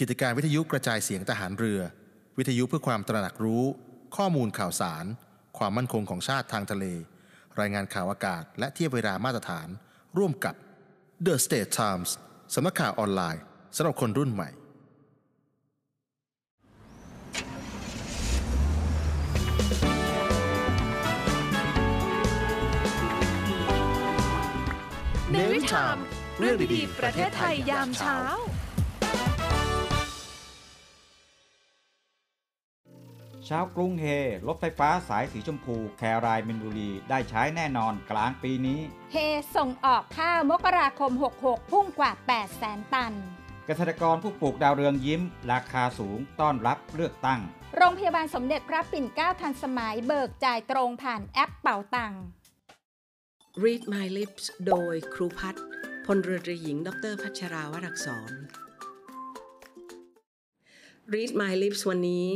กิจการวิทยุกระจายเสียงทหารเรือ วิทยุเพื่อความตระหนักรู้ ข้อมูลข่าวสาร ความมั่นคงของชาติทางทะเล รายงานข่าวอากาศ และเทียบเวลามาตรฐาน ร่วมกับ The State Times สำนักข่าวออนไลน์สำหรับคนรุ่นใหม่เนวิทามเรื่องดีๆประเทศไทยยามเช้า ช้ากรุงเฮรถไฟฟ้าสายสีชมพู แครายมินบุรี ได้ใช้แน่นอนกลางปีนี้ เฮส่งออกข้าวมกราคม 66 พุ่งกว่า 8 แสนตัน เกษตรกรผู้ปลูกดาวเรืองยิ้ม ราคาสูงต้อนรับเลือกตั้ง โรงพยาบาลสมเด็จพระปิ่นเกล้าทันสมัยเบิกจ่ายตรงผ่านแอปเป่าตังค์ Read My Lips โดยครูพัฒน์พลเรือตรีหญิง ดรพัชราวรักษร Read My Lips วันนี้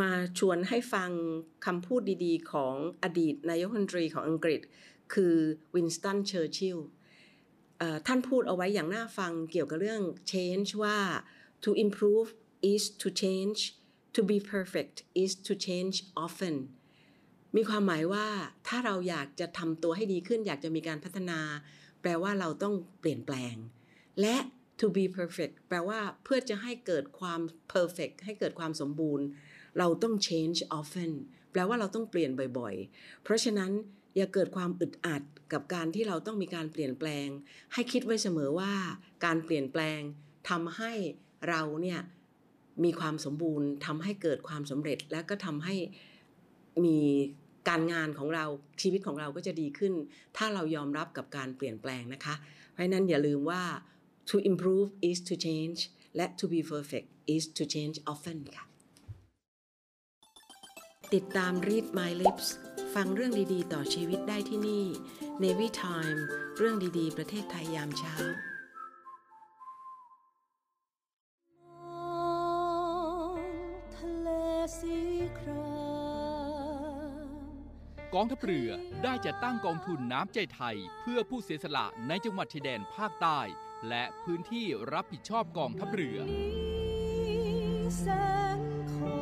มาชวนให้ฟังคำพูดดีๆ ของอดีตนายกรัฐมนตรีของอังกฤษ คือวินสตันเชอร์ชิลล์ท่านพูดเอาไว้อย่างน่าฟังเกี่ยวกับเรื่อง change ว่า to improve is to change to be perfect is to change often มีความหมายว่าถ้าเราอยากจะทำตัวให้ดีขึ้น อยากจะมีการพัฒนา แปลว่าเราต้องเปลี่ยนแปลง และ to be perfect แปลว่าเพื่อจะให้เกิดความ perfect ให้เกิดความสมบูรณ์ เราต้อง change often แปลว่าเราต้องเปลี่ยนบ่อยๆ เพราะฉะนั้นอย่าเกิดความอึดอัดกับการที่เราต้องมีการเปลี่ยนแปลง ให้คิดไว้เสมอว่า การเปลี่ยนแปลงทำให้เราเนี่ยมีความสมบูรณ์ทำให้เกิดความสำเร็จ และก็ทำให้มีการงานของเราชีวิตของเราก็จะดีขึ้น ถ้าเรายอมรับกับการเปลี่ยนแปลงนะคะ เพราะนั้นอย่าลืมว่า to improve is to change และ to be perfect is to change often ค่ะ ติดตาม Read My Lips ฟังเรื่องดีๆ ต่อชีวิตได้ที่นี่ Navy Time เรื่องดีๆ ประเทศไทยยามเช้าทะเลสีครกองทัพเรือได้จัดตั้งกองทุนน้ำใจไทย เพื่อผู้เสียสละในจังหวัดชายแดนภาคใต้ และพื้นที่รับผิดชอบกองทัพเรือแสงขอ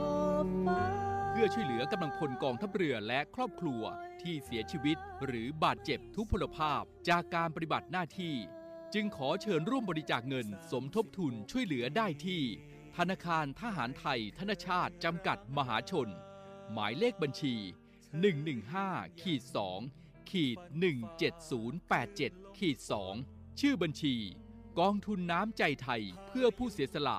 บฟ้า พื่อช่วยเหลือกำลังพลกองทัพเรือและครอบครัวที่เสียชีวิต หรือบาดเจ็บทุพพลภาพจากการปฏิบัติหน้าที่ จึงขอเชิญร่วมบริจาคเงินสมทบทุนช่วยเหลือได้ที่ ธนาคารทหารไทย ธนชาติจำกัดมหาชน หมายเลขบัญชี 115ขีด2ขีด17087ขีด2ชื่อบัญชี กองทุนน้ำใจไทยเพื่อผู้เสียสละ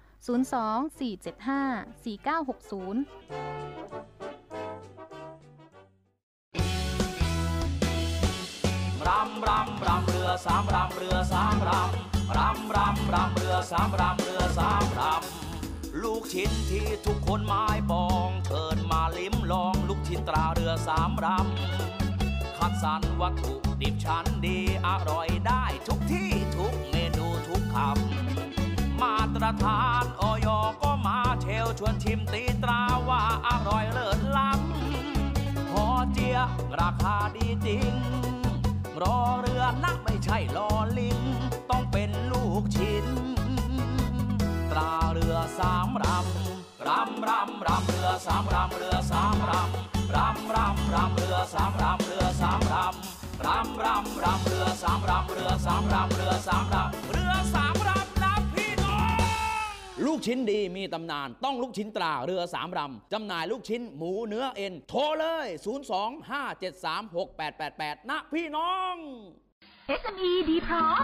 02-475-4960รำรำรำเรือสามรำเรือสามรำรำรำรำเรือสามรำเรือสามรำลูกชิ้นที่ทุกคนหมายปองเชิญมาลิ้มลองลูกชิ้นตราเรือสามรำคัดสรรวัตถุดิบชั้นดีอร่อยได้ทุกที่ทุกเมนูทุกคำ มาตรฐานออยก็มาเชลชวนชิมตีตราว่าอร่อยเลิศล้ำพอเจียราคาดีจริง รอเรือนะไม่ใช่ลอลิง ต้องเป็นลูกชิ้น ตราเรือสามรำรำรำรำเรือสามรำเรือสามรำรำรำรำเรือสามรำเรือสามรำรำรำรำเรือสามรำเรือสามรำเรือสามรำเรือสามรำ ลูกชิ้นดีมีตำนาน ต้องลูกชิ้นตราเรือสามลำจำหน่ายลูกชิ้นหมูเนื้อเอ็น โทรเลย 025736888 นะพี่น้อง SME ดีพร้อม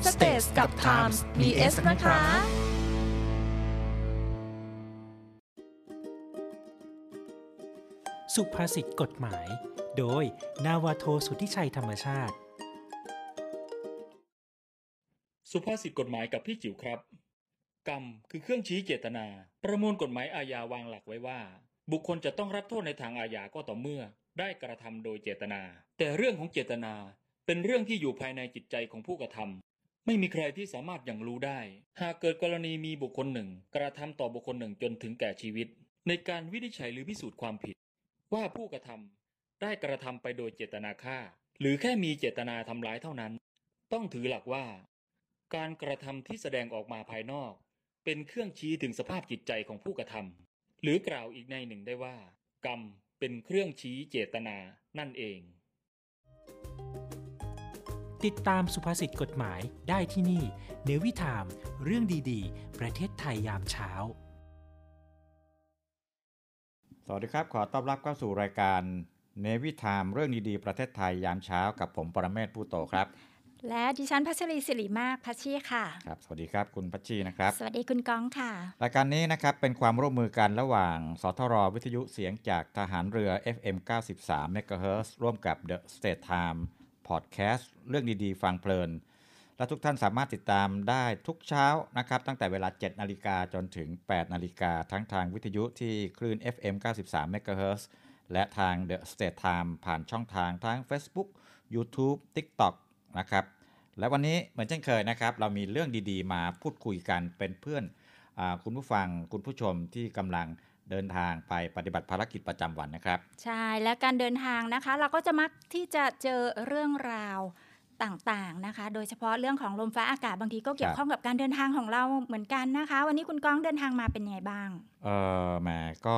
www.thestagetimes.com Stage กับ Times มี S นะคะ สุภาษิตกฎหมาย โดย นาวาโทสุทธิชัยธรรมชาติ สุภาษิตกฎหมายกับพี่จิ๋วครับ กรรมคือเครื่องชี้เจตนา ประมวลกฎหมายอาญาวางหลักไว้ว่า บุคคลจะต้องรับโทษในทางอาญาก็ต่อเมื่อ ได้กระทำโดยเจตนา แต่เรื่องของเจตนาเป็นเรื่องที่อยู่ภายในจิตใจของผู้กระทำ ไม่มีใครที่สามารถอย่างรู้ได้ หากเกิดกรณีมีบุคคลหนึ่ง กระทำต่อบุคคลหนึ่งจนถึงแก่ชีวิต ในการวินิจฉัยหรือพิสูจน์ความผิด ว่าผู้กระทำได้กระทำไปโดยเจตนาฆ่า หรือแค่มีเจตนาทำร้ายเท่านั้น ต้องถือหลักว่า การกระทำที่แสดงออกมาภายนอก เป็นเครื่องชี้ถึงสภาพจิตใจของผู้กระทำหรือกล่าวอีกในหนึ่งได้ว่า กรรมเป็นเครื่องชี้เจตนานั่นเอง ติดตามสุภาษิตกฎหมายได้ที่นี่ เนวิทาม เรื่องดีๆ ประเทศไทยยามเช้า สวัสดีครับ ขอต้อนรับเข้าสู่รายการเนวิทามเรื่องดีๆ ประเทศไทยยามเช้า กับผมปรเมศผู้โตครับ และดิฉันพัชรีศิริมากพัชชีค่ะ ครับ สวัสดีครับคุณพัชชีนะครับ สวัสดีคุณก้องค่ะ รายการนี้นะครับเป็นความร่วมมือกันระหว่าง สทรวิทยุเสียงจากทหารเรือ FM 93 MHz ร่วมกับ The State Time Podcast เรื่องดีๆ ฟังเพลิน และทุกท่านสามารถติดตามได้ทุกเช้านะครับ ตั้งแต่เวลา 7 นาฬิกาจนถึง 8 นาฬิกาทั้งทางวิทยุที่คลื่น FM 93 MHz และทาง The State Time ผ่านช่องทางทั้ง Facebook YouTube TikTok นะครับ และวันนี้เหมือนเช่นเคยนะครับ เรามีเรื่องดีๆ มาพูดคุยกันเป็นเพื่อนอคุณผู้ฟังคุณผู้ชมที่กำลัง เดินทางไปปฏิบัติภารกิจประจำวันนะครับ ใช่และการเดินทางนะคะ เราก็จะมักที่จะเจอเรื่องราวต่างๆนะคะ โดยเฉพาะเรื่องของลมฟ้าอากาศบางทีก็เกี่ยวข้องกับการเดินทางของเราเหมือนกันนะคะ วันนี้คุณก้องเดินทางมาเป็นไงบ้าง เออแหมก็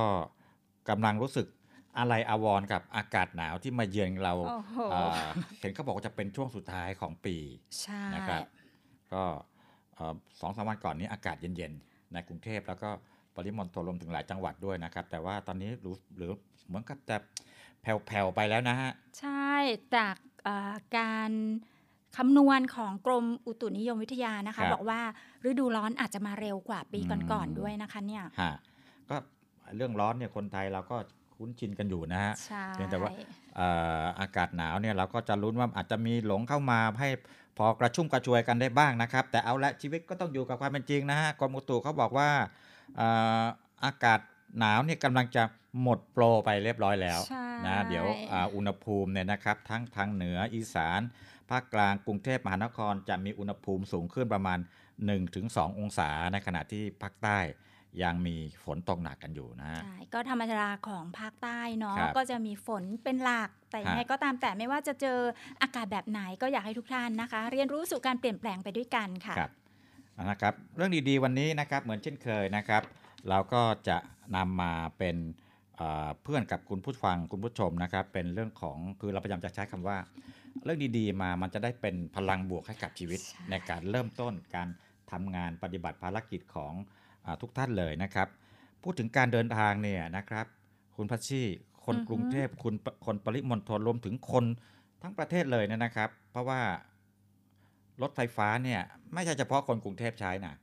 กำลังรู้สึกอะไรอาวรณ์กับอากาศหนาวที่มาเยือนเราโอ้โหเอ่อเห็นเขาบอกว่าจะเป็นช่วงสุดท้ายของปีใช่นะครับ ก็เอ่อสองสามวันก่อนนี้อากาศเย็นๆในกรุงเทพแล้วก็ ปริมณฑลรวมถึงหลายจังหวัดด้วยนะครับ แต่ว่าตอนนี้รู้หรือเหมือนกับจะแผ่วๆไปแล้วนะฮะ ใช่จากเอ่อการคำนวณของกรมอุตุนิยมวิทยานะครัคะบบอกว่าฤดูร้อนอาจจะมาเร็วกว่าปีอืมก่อนๆด้วยนะคะเนี่ยฮะก็เรื่องร้อนเนี่ยคนไทยเราก็คุ้นชินกันอยู่นะฮะใช่เพียงแต่ว่าเอ่ออากาศหนาวเนี่ยเราก็จะลุ้นว่าอาจจะมีหลงเข้ามาให้พอกระชุ่มกระชวยกันได้บ้างนะครับ แต่เอาละชีวิตก็ต้องอยู่กับความเป็นจริงนะฮะกรมอุตุเขาบอกว่าเอ่ออากาศหนาวเนี่ยกำลังจะหมดโปรไปเรียบร้อยแล้วใช่นะเดี๋ยวอ่าอุณหภูมิเนี่ยนะครับ ทั้งทางเหนืออีสานภาคกลางกรุงเทพมหานครจะมีอุณหภูมิสูงขึ้นประมาณ 1-2 องศาในขณะที่ภาคใต้ยังมีฝนตกหนักกันอยู่นะฮะใช่ก็ธรรมดาของภาคใต้เนาะครับก็จะมีฝนเป็นหลักแต่ยังไงฮะก็ตามแต่ไม่ว่าจะเจออากาศแบบไหนก็อยากให้ทุกท่านนะคะ เรียนรู้สู่การเปลี่ยนแปลงไปด้วยกันค่ะครับ นะครับเรื่องดีๆวันนี้นะครับเหมือนเช่นเคยนะครับ เราก็จะนำมาเป็นอ่าเพื่อนกับคุณผู้ฟังคุณผู้ชมนะครับเป็นเรื่องของคือเราพยายามจะใช้คำว่า เรื่องดีๆมามันจะได้เป็นพลังบวกให้กับชีวิต ในการเริ่มต้นการทำงานปฏิบัติภารกิจของอาทุกท่านเลยนะครับ พูดถึงการเดินทางเนี่ยนะครับ คุณพัชชีคนอือฮึกรุงเทพคุณปคนปริมณฑลรวมถึงคนทั้งประเทศเลยเนยนะครับ เพราะว่า รถไฟฟ้าเนี่ยไม่ใช่เฉพาะคนกรุงเทพใช้นะ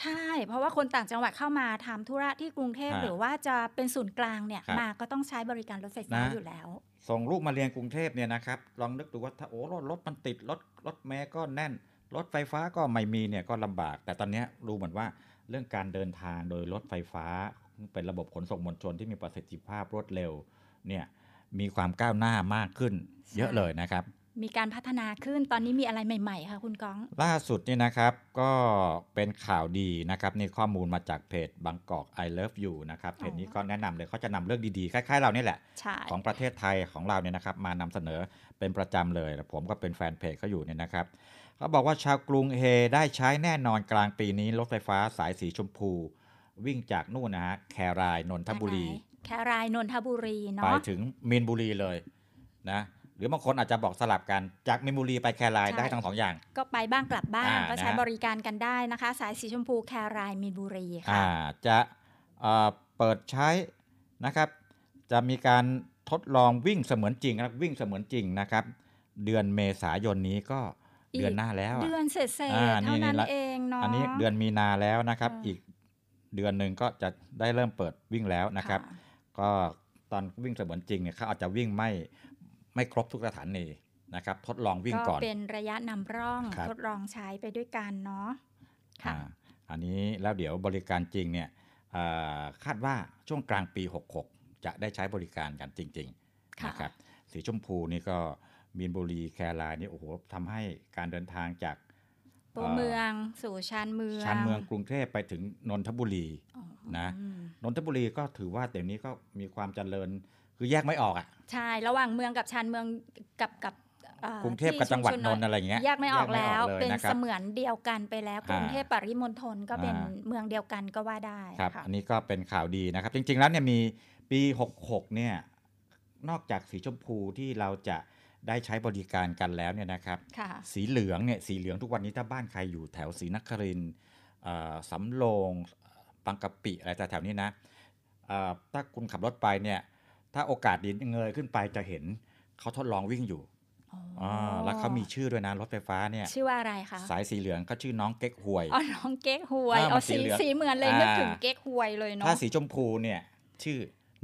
ใช่ เพราะว่าคนต่างจังหวัดเข้ามาทำธุระที่กรุงเทพฮะหรือว่าจะเป็นศูนย์กลางเนี่ยครับมาก็ต้องใช้บริการรถไฟฟ้านะอยู่แล้ว ส่งลูกมาเรียนกรุงเทพเนี่ยนะครับลองนึกดูว่าถ้าโอ้รถรถมันติดรถรถเมล์ก็แน่น รถไฟฟ้าก็ไม่มีเนี่ยก็ลำบาก แต่ตอนเนี้ยรู้เหมือนว่าเรื่องการเดินทางโดยรถไฟฟ้า เป็นระบบขนส่งมวลชนที่มีประสิทธิภาพรวดเร็วเนี่ยมีความก้าวหน้ามากขึ้นเยอะเลยนะครับ มีการพัฒนาขึ้นตอนนี้มีอะไรใหม่ๆค่ะคุณก้อง ล่าสุดนี่นะครับก็เป็นข่าวดีนะครับนี่ข้อมูลมาจากเพจบางกอก I love you นะครับเพจนี้ก็แนะนำเลยเขาจะนำเรื่องดีๆ คล้ายๆเรานี่แหละใช่ของประเทศไทยของเราเนี่ยนะครับมานำเสนอเป็นประจำเลย ผมก็เป็นแฟนเพจเขาอยู่เนี่ยนะครับเขาบอกว่าชาวกรุงเฮได้ใช้แน่นอนกลางปีนี้รถไฟฟ้าสายสีชมพู วิ่งจากนู่นนะฮะแครายนนทบุรี แครายนนทบุรีไปเนาะถึงมีนบุรีเลยนะ หรือบางคนอาจจะบอกสลับกันจากมีนบุรีไปแครายใช่ได้ทั้งสองอย่าง ก็ไปบ้างกลับบ้างอ่าก็ใช้นะบริการกันได้นะคะ สายสีชมพูแครายมีนบุรีค่ะอ่าจะเอ่อเปิดใช้นะครับ จะมีการทดลองวิ่งเสมือนจริงนะครับวิ่งเสมือนจริงนะครับ เดือนเมษายนนี้ก็อีกเดือนหน้าแล้วะเดือนเศษอ่าๆเท่านั้นละเองเนาะอันนี้เดือนมีนาแล้วนะครับค่ะอีกเดือนหนึ่งก็จะได้เริ่มเปิดวิ่งแล้วนะครับ ก็ตอนวิ่งเสมือนจริงเนี่ยเขาอาจจะวิ่งไม่ ไม่ครบทุกสถานีนะครับทดลองวิ่งก็ก่อน เป็นระยะนำร่องครับทดลองใช้ไปด้วยกันเนาะค่ะอ่าอันนี้แล้วเดี๋ยวบริการจริงเนี่ยอ่าคาดว่าช่วงกลางปี 66 จะได้ใช้บริการกันจริงๆค่ะนะครับสีชมพูนี่ก็มีนบุรีแครายนี่โอ้โหทำให้การเดินทางจากตัวเมืองสู่ชานเมืองชานเมืองกรุงเทพไปถึงนนทบุรีนะนนทบุรีก็ถือว่าเดี๋ยวนี้ก็มีความเจริญ คือแยกไม่ออกอะใช่ระหว่างเมืองกับชานเมืองกับกับอ่ากรุงเทพกับจังหวัดที่ชุมชนนท์อะไรอย่างเงี้ยแยกไม่ออกแล้วแยกไม่ออกเลยเป็นนะครับเสมือนเดียวกันไปแล้วอ่ากรุงเทพปริมณฑลก็เป็นอ่าเมืองเดียวกันก็ว่าได้ครับค่ะอันนี้ก็เป็นข่าวดีนะครับ จริง ๆ แล้วเนี่ยมีปี 66 เนี่ยนอกจากสีชมพูที่เราจะได้ใช้บริการกันแล้วเนี่ยนะครับค่ะสีเหลืองเนี่ยสีเหลืองทุกวันนี้ถ้าบ้านใครอยู่แถวศรีนครินทร์เอ่อสำโรงบางกะปิอะไรแถวๆนี้นะเอ่อถ้าคุณขับรถไปเนี่ย ถ้าโอกาสดีเงยขึ้นไปจะเห็นเขาทดลองวิ่งอยู่อ่าแล้วเขามีชื่อด้วยนะรถไฟฟ้าเนี่ย ชื่อว่าอะไรคะสายสีเหลืองก็ชื่อน้องเก๊กฮวยอ๋อน้องเก๊กฮวยอ่าอ๋อมันสีสีเหลืองสีเหมือนเลยอ่านึนึกถึงเก๊กฮวยเลยเนาะถ้าสีชมพูเนี่ยชื่อ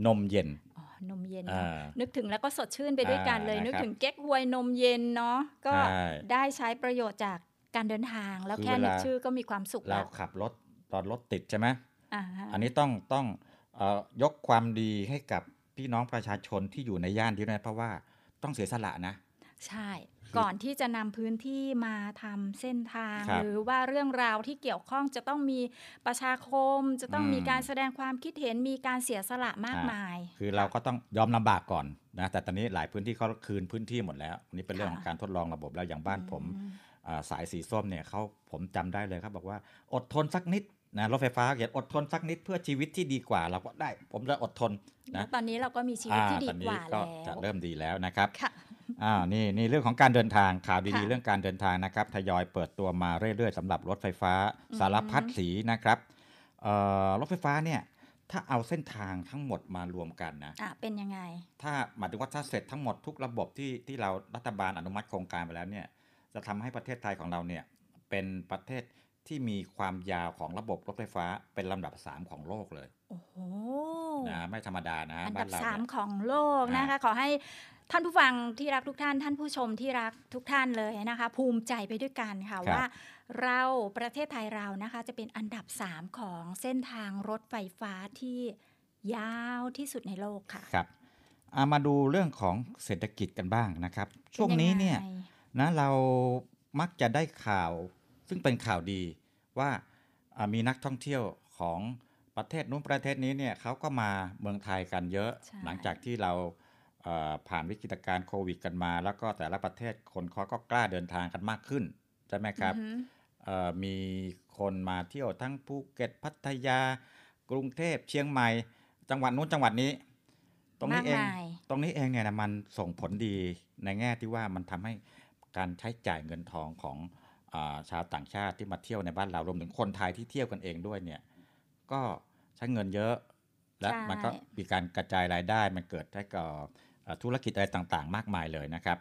นมเย็นนมเย็นอ่าเนาะนึกถึงแล้วก็สดชื่นไปด้วยกันเลยอ่านึกนะครับถึงเก๊กฮวยนมเย็นเนาะก็ใช่ได้ใช้ประโยชน์จากการเดินทางแล้วคือแค่นึกเวลาชื่อก็มีความสุขเราแล้วขับรถตอนรถติดใช่ไหมอ่าฮะอันนี้ต้องต้องเออยกความดีให้กับ พี่น้องประชาชนที่อยู่ในย่านนี้ด้วยนะเพราะว่าต้องเสียสละนะ ใช่ ก่อนที่จะนำพื้นที่มาทำเส้นทางครับหรือว่าเรื่องราวที่เกี่ยวข้องจะต้องมีประชาคม จะต้องอืมมีการแสดงความคิดเห็นมีการเสียสละมากมาย คือเราก็ต้องยอมลำบากก่อนนะแต่ตอนนี้หลายพื้นที่เขาคืนพื้นที่หมดแล้วอันนี่เป็นเรื่องของการทดลองระบบแล้วอย่างบ้านผมอ่าสายสีส้มเนี่ยเขาผมจำได้เลยครับบอกว่าอดทนสักนิด นะรถไฟฟ้าเขียนอดทนสักนิดเพื่อชีวิตที่ดีกว่า เราก็ได้ผมจะอดทนแล้นะวตอนนี้เราก็มีชีวิตที่ดีอ่ตอนกนี้ว่าก็แล้วจะเริ่มดีแล้วนะครับค่ะอ้าวนี่นี่เรื่องของการเดินทางข่าวดีค่ะๆเรื่องการเดินทางนะครับทยอยเปิดตัวมาเรื่อยๆสำหรับรถไฟฟ้าอืมสารพัดสีนะครับเอ่อรถไฟฟ้าเนี่ยถ้าเอาเส้นทางทั้งหมดมารวมกันนะอะเป็นยังไง ถ้าหมายถึงว่าถ้าเสร็จทั้งหมดทุกระบบที่ที่เรารัฐบาลอนุมัติโครงการไปแล้วเนี่ยจะทำให้ประเทศไทยของเราเนี่ยเป็นประเทศ ที่มีความยาวของระบบรถไฟฟ้าเป็นลำดับ 3 ของโลกเลย โอ้โหนะไม่ธรรมดานะอันบ้าดับนเราสามเนี่ยของโลกนะคะ ขอให้ท่านผู้ฟังที่รักทุกท่าน ท่านผู้ชมที่รักทุกท่านเลยนะคะ ภูมิใจไปด้วยกันค่ะครับว่าเราประเทศไทยเรานะคะ จะเป็นอันดับ3ของเส้นทางรถไฟฟ้าที่ยาวที่สุดในโลกค่ะครับอะมาดูเรื่องของเศรษฐกิจกันบ้างนะครับ ช่วงนี้เนี่ยเป็นยังไงนะเรามักจะได้ข่าว ซึ่งเป็นข่าวดีว่าอะมีนักท่องเที่ยวของประเทศนู้นประเทศนี้เนี่ยเขาก็มาเมืองไทยกันเยอะใช่หลังจากที่เราเอ่อผ่านวิกฤตการณ์โควิดกันมา แล้วก็แต่ละประเทศคนเขาก็กล้าเดินทางกันมากขึ้น ใช่ไหมครับอือหือเอ่อมีคนมาเที่ยวทั้งภูเก็ตพัทยา กรุงเทพเชียงใหม่ จังหวัดนู้นจังหวัดนี้ ตรงนี้มากเองมายตรงนี้เองเนี่ยนะมันส่งผลดีในแง่ที่ว่ามันทำให้การใช้จ่ายเงินทองของอา ชาวต่างชาติที่มาเที่ยวในบ้านเรารวมถึงคนไทยที่เที่ยวกันเองด้วยเนี่ยก็ใช้เงินเยอะ และใช่มันก็มีการกระจายรายได้มันเกิดให้กับเอ่อธุรกิจอะไรต่างๆ มากมายเลยนะครับ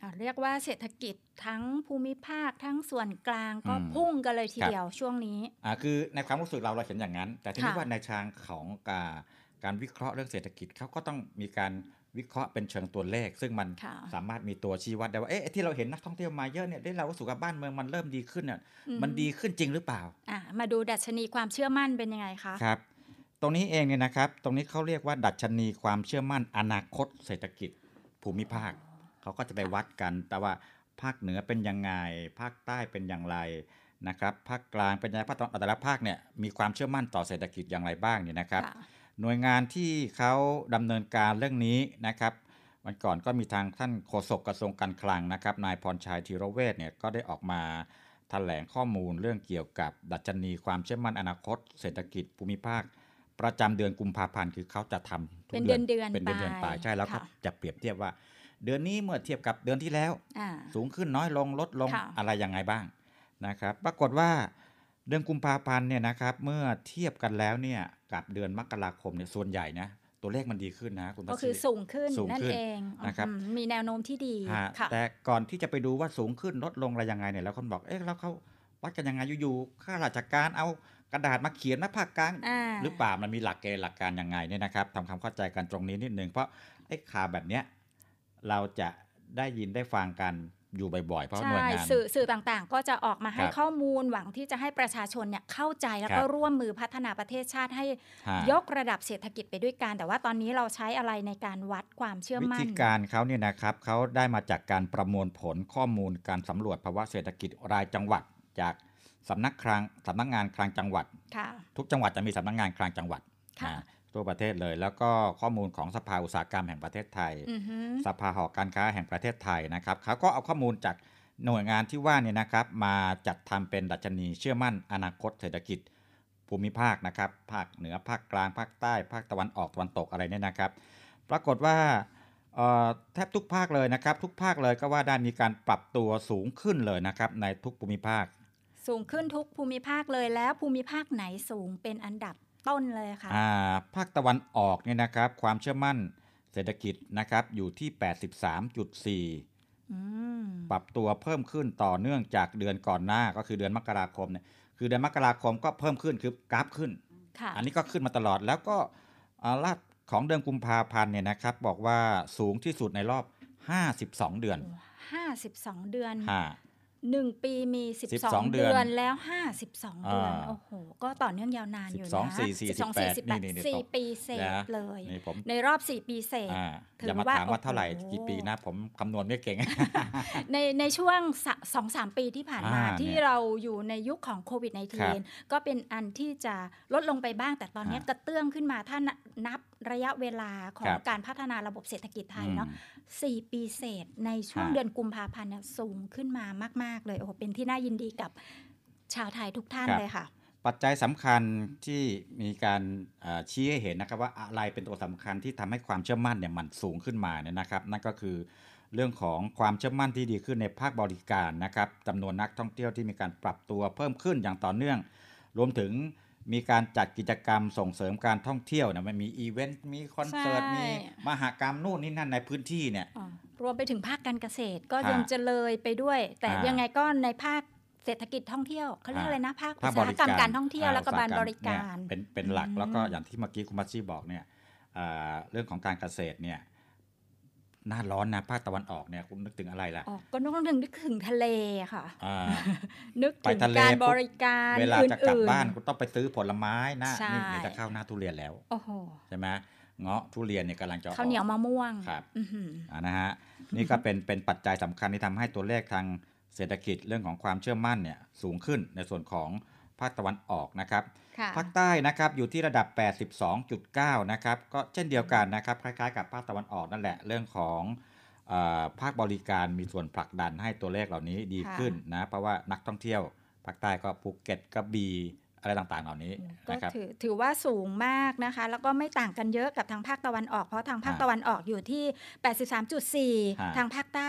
อะเรียกว่าเศรษฐกิจทั้งภูมิภาคทั้งส่วนกลางก็อืมพุ่งกันเลยทีครับเดียวช่วงนี้อ่าคือในความรู้สึกเราเราเห็นอย่างนั้น แต่ทีนี้ค่ะว่าในทางของการการวิเคราะห์เรื่องเศรษฐกิจเขาก็ต้องมีการ วิเคราะห์เป็นเชิงตัวเลข ซึ่งมันค่ะสามารถมีตัวชี้วัดได้ว่าเอ๊ะไอ้ที่เราเห็นนักท่องเที่ยวมาเยอะเนี่ยได้เรารู้สึกว่าบ้านเมืองมันเริ่มดีขึ้นเนี่ยอืมมันดีขึ้นจริงหรือเปล่าอะมาดูดัชนีความเชื่อมั่นเป็นยังไงคะครับ ตรงนี้เองเนี่ยนะครับ ตรงนี้เขาเรียกว่าดัชนีความเชื่อมั่นอนาคตเศรษฐกิจภูมิภาคเขาก็จะไปวัดกัน แต่ว่าภาคเหนือเป็นยังไง ภาคใต้เป็นอย่างไรนะครับภาคกลางเป็นยังไงภาคตะวันออกแต่ละภาคเนี่ยมีความเชื่อมั่นต่อเศรษฐกิจอย่างไรบ้างเนี่ยนะครับค่ะ หน่วยงานที่เขาดำเนินการเรื่องนี้นะครับวันก่อนก็มีทางท่านโฆษกกระทรวงการคลังนะครับนายพรชัยธีรเวชเนี่ยก็ได้ออกมาแถลงข้อมูลเรื่องเกี่ยวกับดัชนีความเชื่อมั่นอนาคต เศรษฐกิจภูมิภาค ประจำเดือนกุมภาพันธ์คือเขาจะทำทุกเป็นเดือนเดือนๆเป็นเดือนเดือนไปไปใช่แล้วก็ค่ะจะเปรียบเทียบว่า เดือนนี้เมื่อเทียบกับเดือนที่แล้วอ่าสูงขึ้นน้อยลงลดลงค่ะอะไรยังไงบ้างนะครับ ปรากฏว่าเดือนกุมภาพันธ์เนี่ยนะครับเมื่อเทียบกันแล้วเนี่ย กับเดือนมกราคมเนี่ยส่วนใหญ่นะตัวเลขมันดีขึ้นนะคุณก็พัชคือรีสูงขึ้นสูงนั่นขึ้นเองนะครับอืมมีแนวโน้มที่ดีฮะค่ะแต่ก่อนที่จะไปดูว่าสูงขึ้นลดลงอะไรยังไงเนี่ยแล้วคนบอกเอ๊ะแล้วเขาวัดกันยังไงอยู่ๆข้าราชการเอากระดาษมาเขียนนะภาคกลางอ่าหรือเปล่ามันมีหลักเกณฑ์หลักการยังไงเนี่ยนะครับทำความเข้าใจกันตรงนี้นิดนึงเพราะไอ้ข่าวแบบเนี้ยเราจะได้ยินได้ฟังกัน อยู่บ่อยๆ เพราะหน่วยใช่งานสื่อสื่อต่างๆ ก็จะออกมาให้ครับข้อมูลหวังที่จะให้ประชาชนเนี่ยเข้าใจแล้วครัก็บร่วมมือพัฒนาประเทศชาติให้ฮะยกระดับเศรษฐกิจไปด้วยกัน แต่ว่าตอนนี้เราใช้อะไรในการวัดความเชื่อวิมั่นธีการเขาเนี่ยนะครับเขาได้มาจากการประมวลผลข้อมูลการสำรวจภาวะเศรษฐกิจรายจังหวัดจากสำนักคลังสำนักงานคลังจังหวัดค่ะทุกจังหวัดจะมีสำนักงานคลังจังหวัดค่ะอ่า ทั่วประเทศเลย แล้วก็ข้อมูลของสภาอุตสาหกรรมแห่งประเทศไทยอือฮึสภาหอการค้าแห่งประเทศไทยนะครับเขาก็เอาข้อมูลจากหน่วยงานที่ว่าเนี่ยนะครับ มาจัดทำเป็นดัชนีเชื่อมั่นอนาคตเศรษฐกิจ ภูมิภาคนะครับ ภาคเหนือภาคกลางภาคใต้ ภาคตะวันออกตะวันตกอะไรเนี่ยนะครับ ปรากฏว่าเอ่อแทบทุกภาคเลยนะครับ ทุกภาคเลยก็ว่าได้มีการปรับตัวสูงขึ้นเลยนะครับ ในทุกภูมิภาค สูงขึ้นทุกภูมิภาคเลยแล้วภูมิภาคไหนสูงเป็นอันดับ ต้นเลยค่ะอ่าภาคตะวันออกเนี่ยนะครับ ความเชื่อมั่นเศรษฐกิจนะครับอยู่ที่ 83.4อืมปรับตัวเพิ่มขึ้นต่อเนื่องจากเดือนก่อนหน้าก็คือเดือนมกราคมเนี่ยคือเดือนมกราคมก็เพิ่มขึ้นคือกราฟขึ้นค่ะอันนี้ก็ขึ้นมาตลอดแล้วก็อ่าลาดของเดือนกุมภาพันธ์เนี่ยนะครับบอกว่าสูงที่สุดในรอบ 52 เดือนห้าสิบสองเดือนอ่า หนึ่งปีมีสิบสอง12 เดืเดือนอนแล้วห้าสิบสองเดือนอ่าโอ้โห ก็ต่อเนื่องยาวนานอยู่นะ12 4สิบสอง48สี่สิบแปดนี่ๆๆสี่ตกปีเศษนะเลยนี่ผมในรอบสี่ปีเศษอ่าถืออย่ามาว่าถามว่าโอ้โหเท่าไหร่กี่ปีนะผมคำนวณไม่เก่ง ในในช่วงสะสองสามปีที่ผ่านมาอ่าที่เนี่ยเราอยู่ในยุคของโควิดครับ -19 ก็เป็นอันที่จะลดลงไปบ้าง แต่ตอนนี้อ่ากระเตื้องขึ้นมาถ้านับนับระยะเวลาขอคงรับการพัฒนาระบบเศรษฐกิจไทยอืมเนาะ สี่ปีเศษในช่วงฮะเดือนกุมภาพันธ์เนี่ยสูงขึ้นมามาก ๆ เลยโอ้โหเป็นที่น่ายินดีกับชาวไทยทุกท่านครับเลยค่ะ ปัจจัยสำคัญที่มีการเอ่อชี้ให้เห็นนะครับว่าอะไรเป็นตัวสำคัญที่ทำให้ความเชื่อมั่นเนี่ยมันสูงขึ้นมาเนี่ยนะครับ นั่นก็คือเรื่องของความเชื่อมั่นที่ดีขึ้นในภาคบริการนะครับจำนวนนักท่องเที่ยวที่มีการปรับตัวเพิ่มขึ้นอย่างต่อเนื่อง รวมถึง มีการจัดกิจกรรมส่งเสริมการท่องเที่ยวนะมันมีอีเวนต์มีคอนเสิร์ตใช่มีมหกรรมนู่นนี่นั่นในพื้นที่เนี่ยอ๋อรวมไปถึงภาคการเกษตรก็ฮะยังจะเลยไปด้วย แต่อ่ายัยังไงก็ในภาคเศรษฐกิจท่องเที่ยวเขาเรียกอ่าอะไรนะภาคภาอุคตสาหกรรมการท่องเที่ยวอ่แล้วก็บารอุตสบหริเนี่ยการเป็นเป็นหลักอืมแล้วก็อย่างที่เมื่อกี้คุณมัชชีบอกเนี่ยอ่าเรื่องของการเกษตรเนี่ย หน้าร้อนนะภาคตะวันออกเนี่ยคุณนึกถึงอะไรล่ะอ๋อก็นึกถึงนึกถึงทะเลค่ะอ่านึกไปถึงทะเลการปุ๊บบริการเวลาจะกลับอื่นๆบ้านคุณต้องไปซื้อผลไม้นะใช่นี่นี่จะเข้าหน้าทุเรียนแล้วโอ้โหใช่ไหมเงาะทุเรียนเนี่ยกำลังจะออกข้าวเหนียวมะม่วงครับอื้อหืออ่านะฮะนี่ก็เป็นเป็นปัจจัยสำคัญที่ทำให้ตัวเลขทางเศรษฐกิจเรื่องของความเชื่อมั่นเนี่ยสูงขึ้นในส่วนของ ภาคตะวันออกนะครับค่ะภาคใต้นะครับอยู่ที่ระดับ 82.9 นะครับก็เช่นเดียวกันนะครับคล้ายๆ กับภาคตะวันออกนั่นแหละเรื่องของเออภาคบริการมีส่วนผลักดันให้ตัวเลขเหล่านี้ดีค่ะขึ้นนะเพราะว่านักท่องเที่ยวภาคใต้ก็ภูเก็ตกระบี่ อะไรต่างๆเหล่านี้ก็นะครับถือถือว่าสูงมากนะคะ แล้วก็ไม่ต่างกันเยอะกับทางภาคตะวันออก เพราะทางภาคอ่าตะวันออกอยู่ที่ 83.4อ่าทางภาคใต้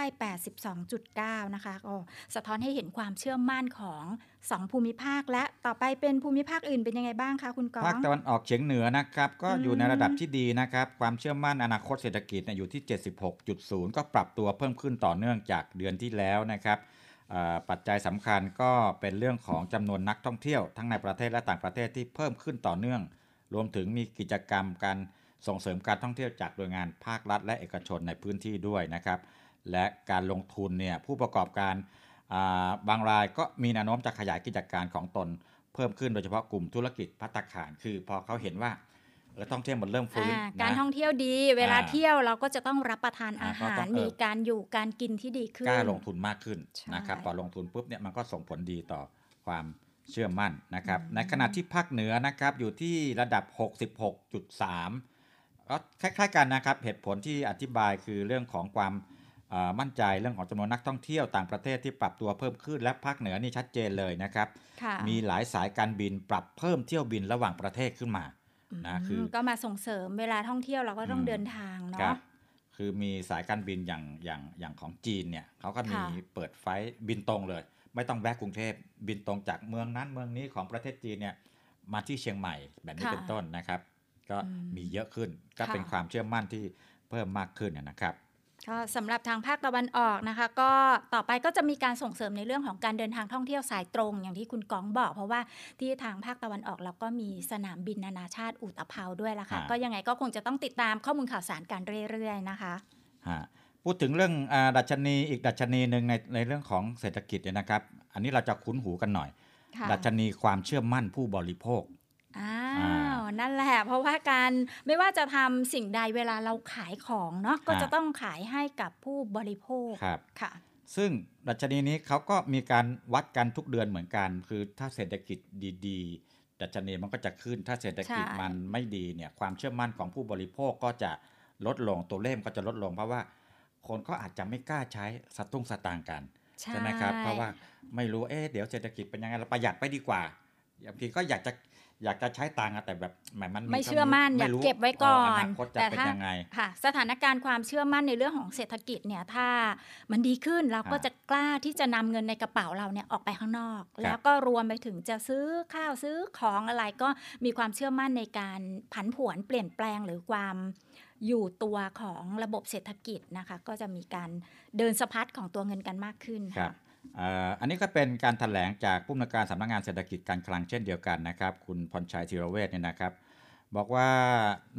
82.9 นะคะก็สะท้อนให้เห็นความเชื่อมั่นของสองภูมิภาค และต่อไปเป็นภูมิภาคอื่นเป็นยังไงบ้างคะคุณกอภาคงตะวันออกเฉียงเหนือนะครับ ก็อืมอยู่ในระดับที่ดีนะครับ ความเชื่อมั่นอนาคตเศรษฐกิจเนี่ยอยู่ที่ 76.0 ก็ปรับตัวเพิ่มขึ้นต่อเนื่องจากเดือนที่แล้วนะครับอ่า ปัจจัยสำคัญก็เป็นเรื่องของจำนวนนักท่องเที่ยวทั้งในประเทศและต่างประเทศที่เพิ่มขึ้นต่อเนื่อง รวมถึงมีกิจกรรมการส่งเสริมการท่องเที่ยวจากหน่วยงานภาครัฐ และเอกชนในพื้นที่ด้วยนะครับ และการลงทุนเนี่ยผู้ประกอบการาบางรายก็มีแนวโน้มจะขยายกิจการของตนเพิ่มขึ้นโดยเฉพาะกลุ่มธุรกิจพัตตาคาร คือพอเขาเห็นว่า เออท่องเที่ยวมันเริ่มฟื้นอ่านะการท่องเที่ยวดี เวลาอ่าเที่ยวเราก็จะต้องรับประทานอาอ่าก็หาต้รองเออมีการอยู่การกินที่ดีขึ้นกล้าลงทุนมากขึ้นใช่นะครับพอลงทุนปุ๊บเนี่ยมันก็ส่งผลดีต่อความเชื่อมั่นนะครับ ในขณะที่ภาคเหนือนะครับอยู่ที่ระดับ 66.3 ก็คล้ายๆกันนะครับ เหตุผลที่อธิบายคือเรื่องของความเอ่อมั่นใจเรื่องของจำนวนนักท่องเที่ยวต่างประเทศที่ปรับตัวเพิ่มขึ้น และภาคเหนือนี่ชัดเจนเลยนะครับค่ะมีหลายสายการบินปรับเพิ่มเที่ยวบินระหว่างประเทศขึ้นมา นะคือมก็มาส่งเสริมเวลาท่องเที่ยวเราก็ต้องอืมเดินทางครัเนาะบคือมีสายการบินอย่างอย่างอย่างของจีนเนี่ยเขาก็มีค่ะเปิดไฟล์บินตรงเลย ไม่ต้องแวะกรุงเทพบินตรงจากเมืองนั้นเมืองนี้ของประเทศจีนเนี่ยมาที่เชียงใหม่แบบนี้ค่ะเป็นต้นนะครับ ก็อืมมีเยอะขึ้นก็ค่ะเป็นความเชื่อมั่นที่เพิ่มมากขึ้นนะครับ ก็สำหรับทางภาคตะวันออกนะคะ ก็ต่อไปก็จะมีการส่งเสริมในเรื่องของการเดินทางท่องเที่ยวสายตรงอย่างที่คุณก้องบอก เพราะว่าที่ทางภาคตะวันออกเราก็มีสนามบินนานาชาติอุตภเปาด้วยละค่ะอ่าก็ยังไงก็คงจะต้องติดตามข้อมูลข่าวสารกันเรื่อยๆนะคะฮะพูดถึงเรื่องอาดัชนีอีกดัชนีหนึ่งในในเรื่องของเศรษฐกิจเนี่ยนะครับ อันนี้เราจะคุ้นหูกันหน่อยค่ะดัชนีความเชื่อมั่นผู้บริโภค อ้าอ่าว นั่นแหละ เพราะว่าการไม่ว่าจะทำสิ่งใดเวลาเราขายของเนาะก็อ่าจะต้องขายให้กับผู้บริโภคครับค่ะ ซึ่งดัชนีนี้เขาก็มีการวัดกันทุกเดือนเหมือนกัน คือถ้าเศรษฐกิจดีๆ ดัชนีมันก็จะขึ้นถ้าเศรษฐกิจใช่มันไม่ดีเนี่ยความเชื่อมั่นของผู้บริโภคก็จะลดลงตัวเลขก็จะลดลงเพราะว่า คนก็อาจจะไม่กล้าใช้สตุ้งสตางค์กันใช่ไหมครับเพราะว่าไม่รู้เอ๊ะเดี๋ยวเศรษฐกิจเป็นยังไงเราประหยัดไปดีกว่าบางทีก็อยากจะ อยากจะใช้ตังค์อะแต่แบบแหมมันไม่ท่าเชื่อมั่นอยากไรู้เก็บไว้ก่อนนาคตจะแต่เป็นถ้ายังไงค่ะ สถานการณ์ความเชื่อมั่นในเรื่องของเศรษฐกิจเนี่ยถ้ามันดีขึ้นเราก็อ่าจะกล้าที่จะนำเงินในกระเป๋าเราเนี่ยออกไปข้างนอกครับแล้วก็รวมไปถึงจะซื้อข้าวซื้อของอะไรก็มีความเชื่อมั่นในการผันผวนเปลี่ยนแปลงหรือความอยู่ตัวของระบบเศรษฐกิจนะคะ ก็จะมีการเดินสะพัดของตัวเงินกันมากขึ้นครัค่ะบเอ่ออันนี้ก็เป็นการถแถลงจากผู้อำนวยการสำนักงานเศรษฐกิจการคลังเช่นเดียวกันนะครับ คุณพรชัยธีรเวชเนี่ยนะครับ บอกว่า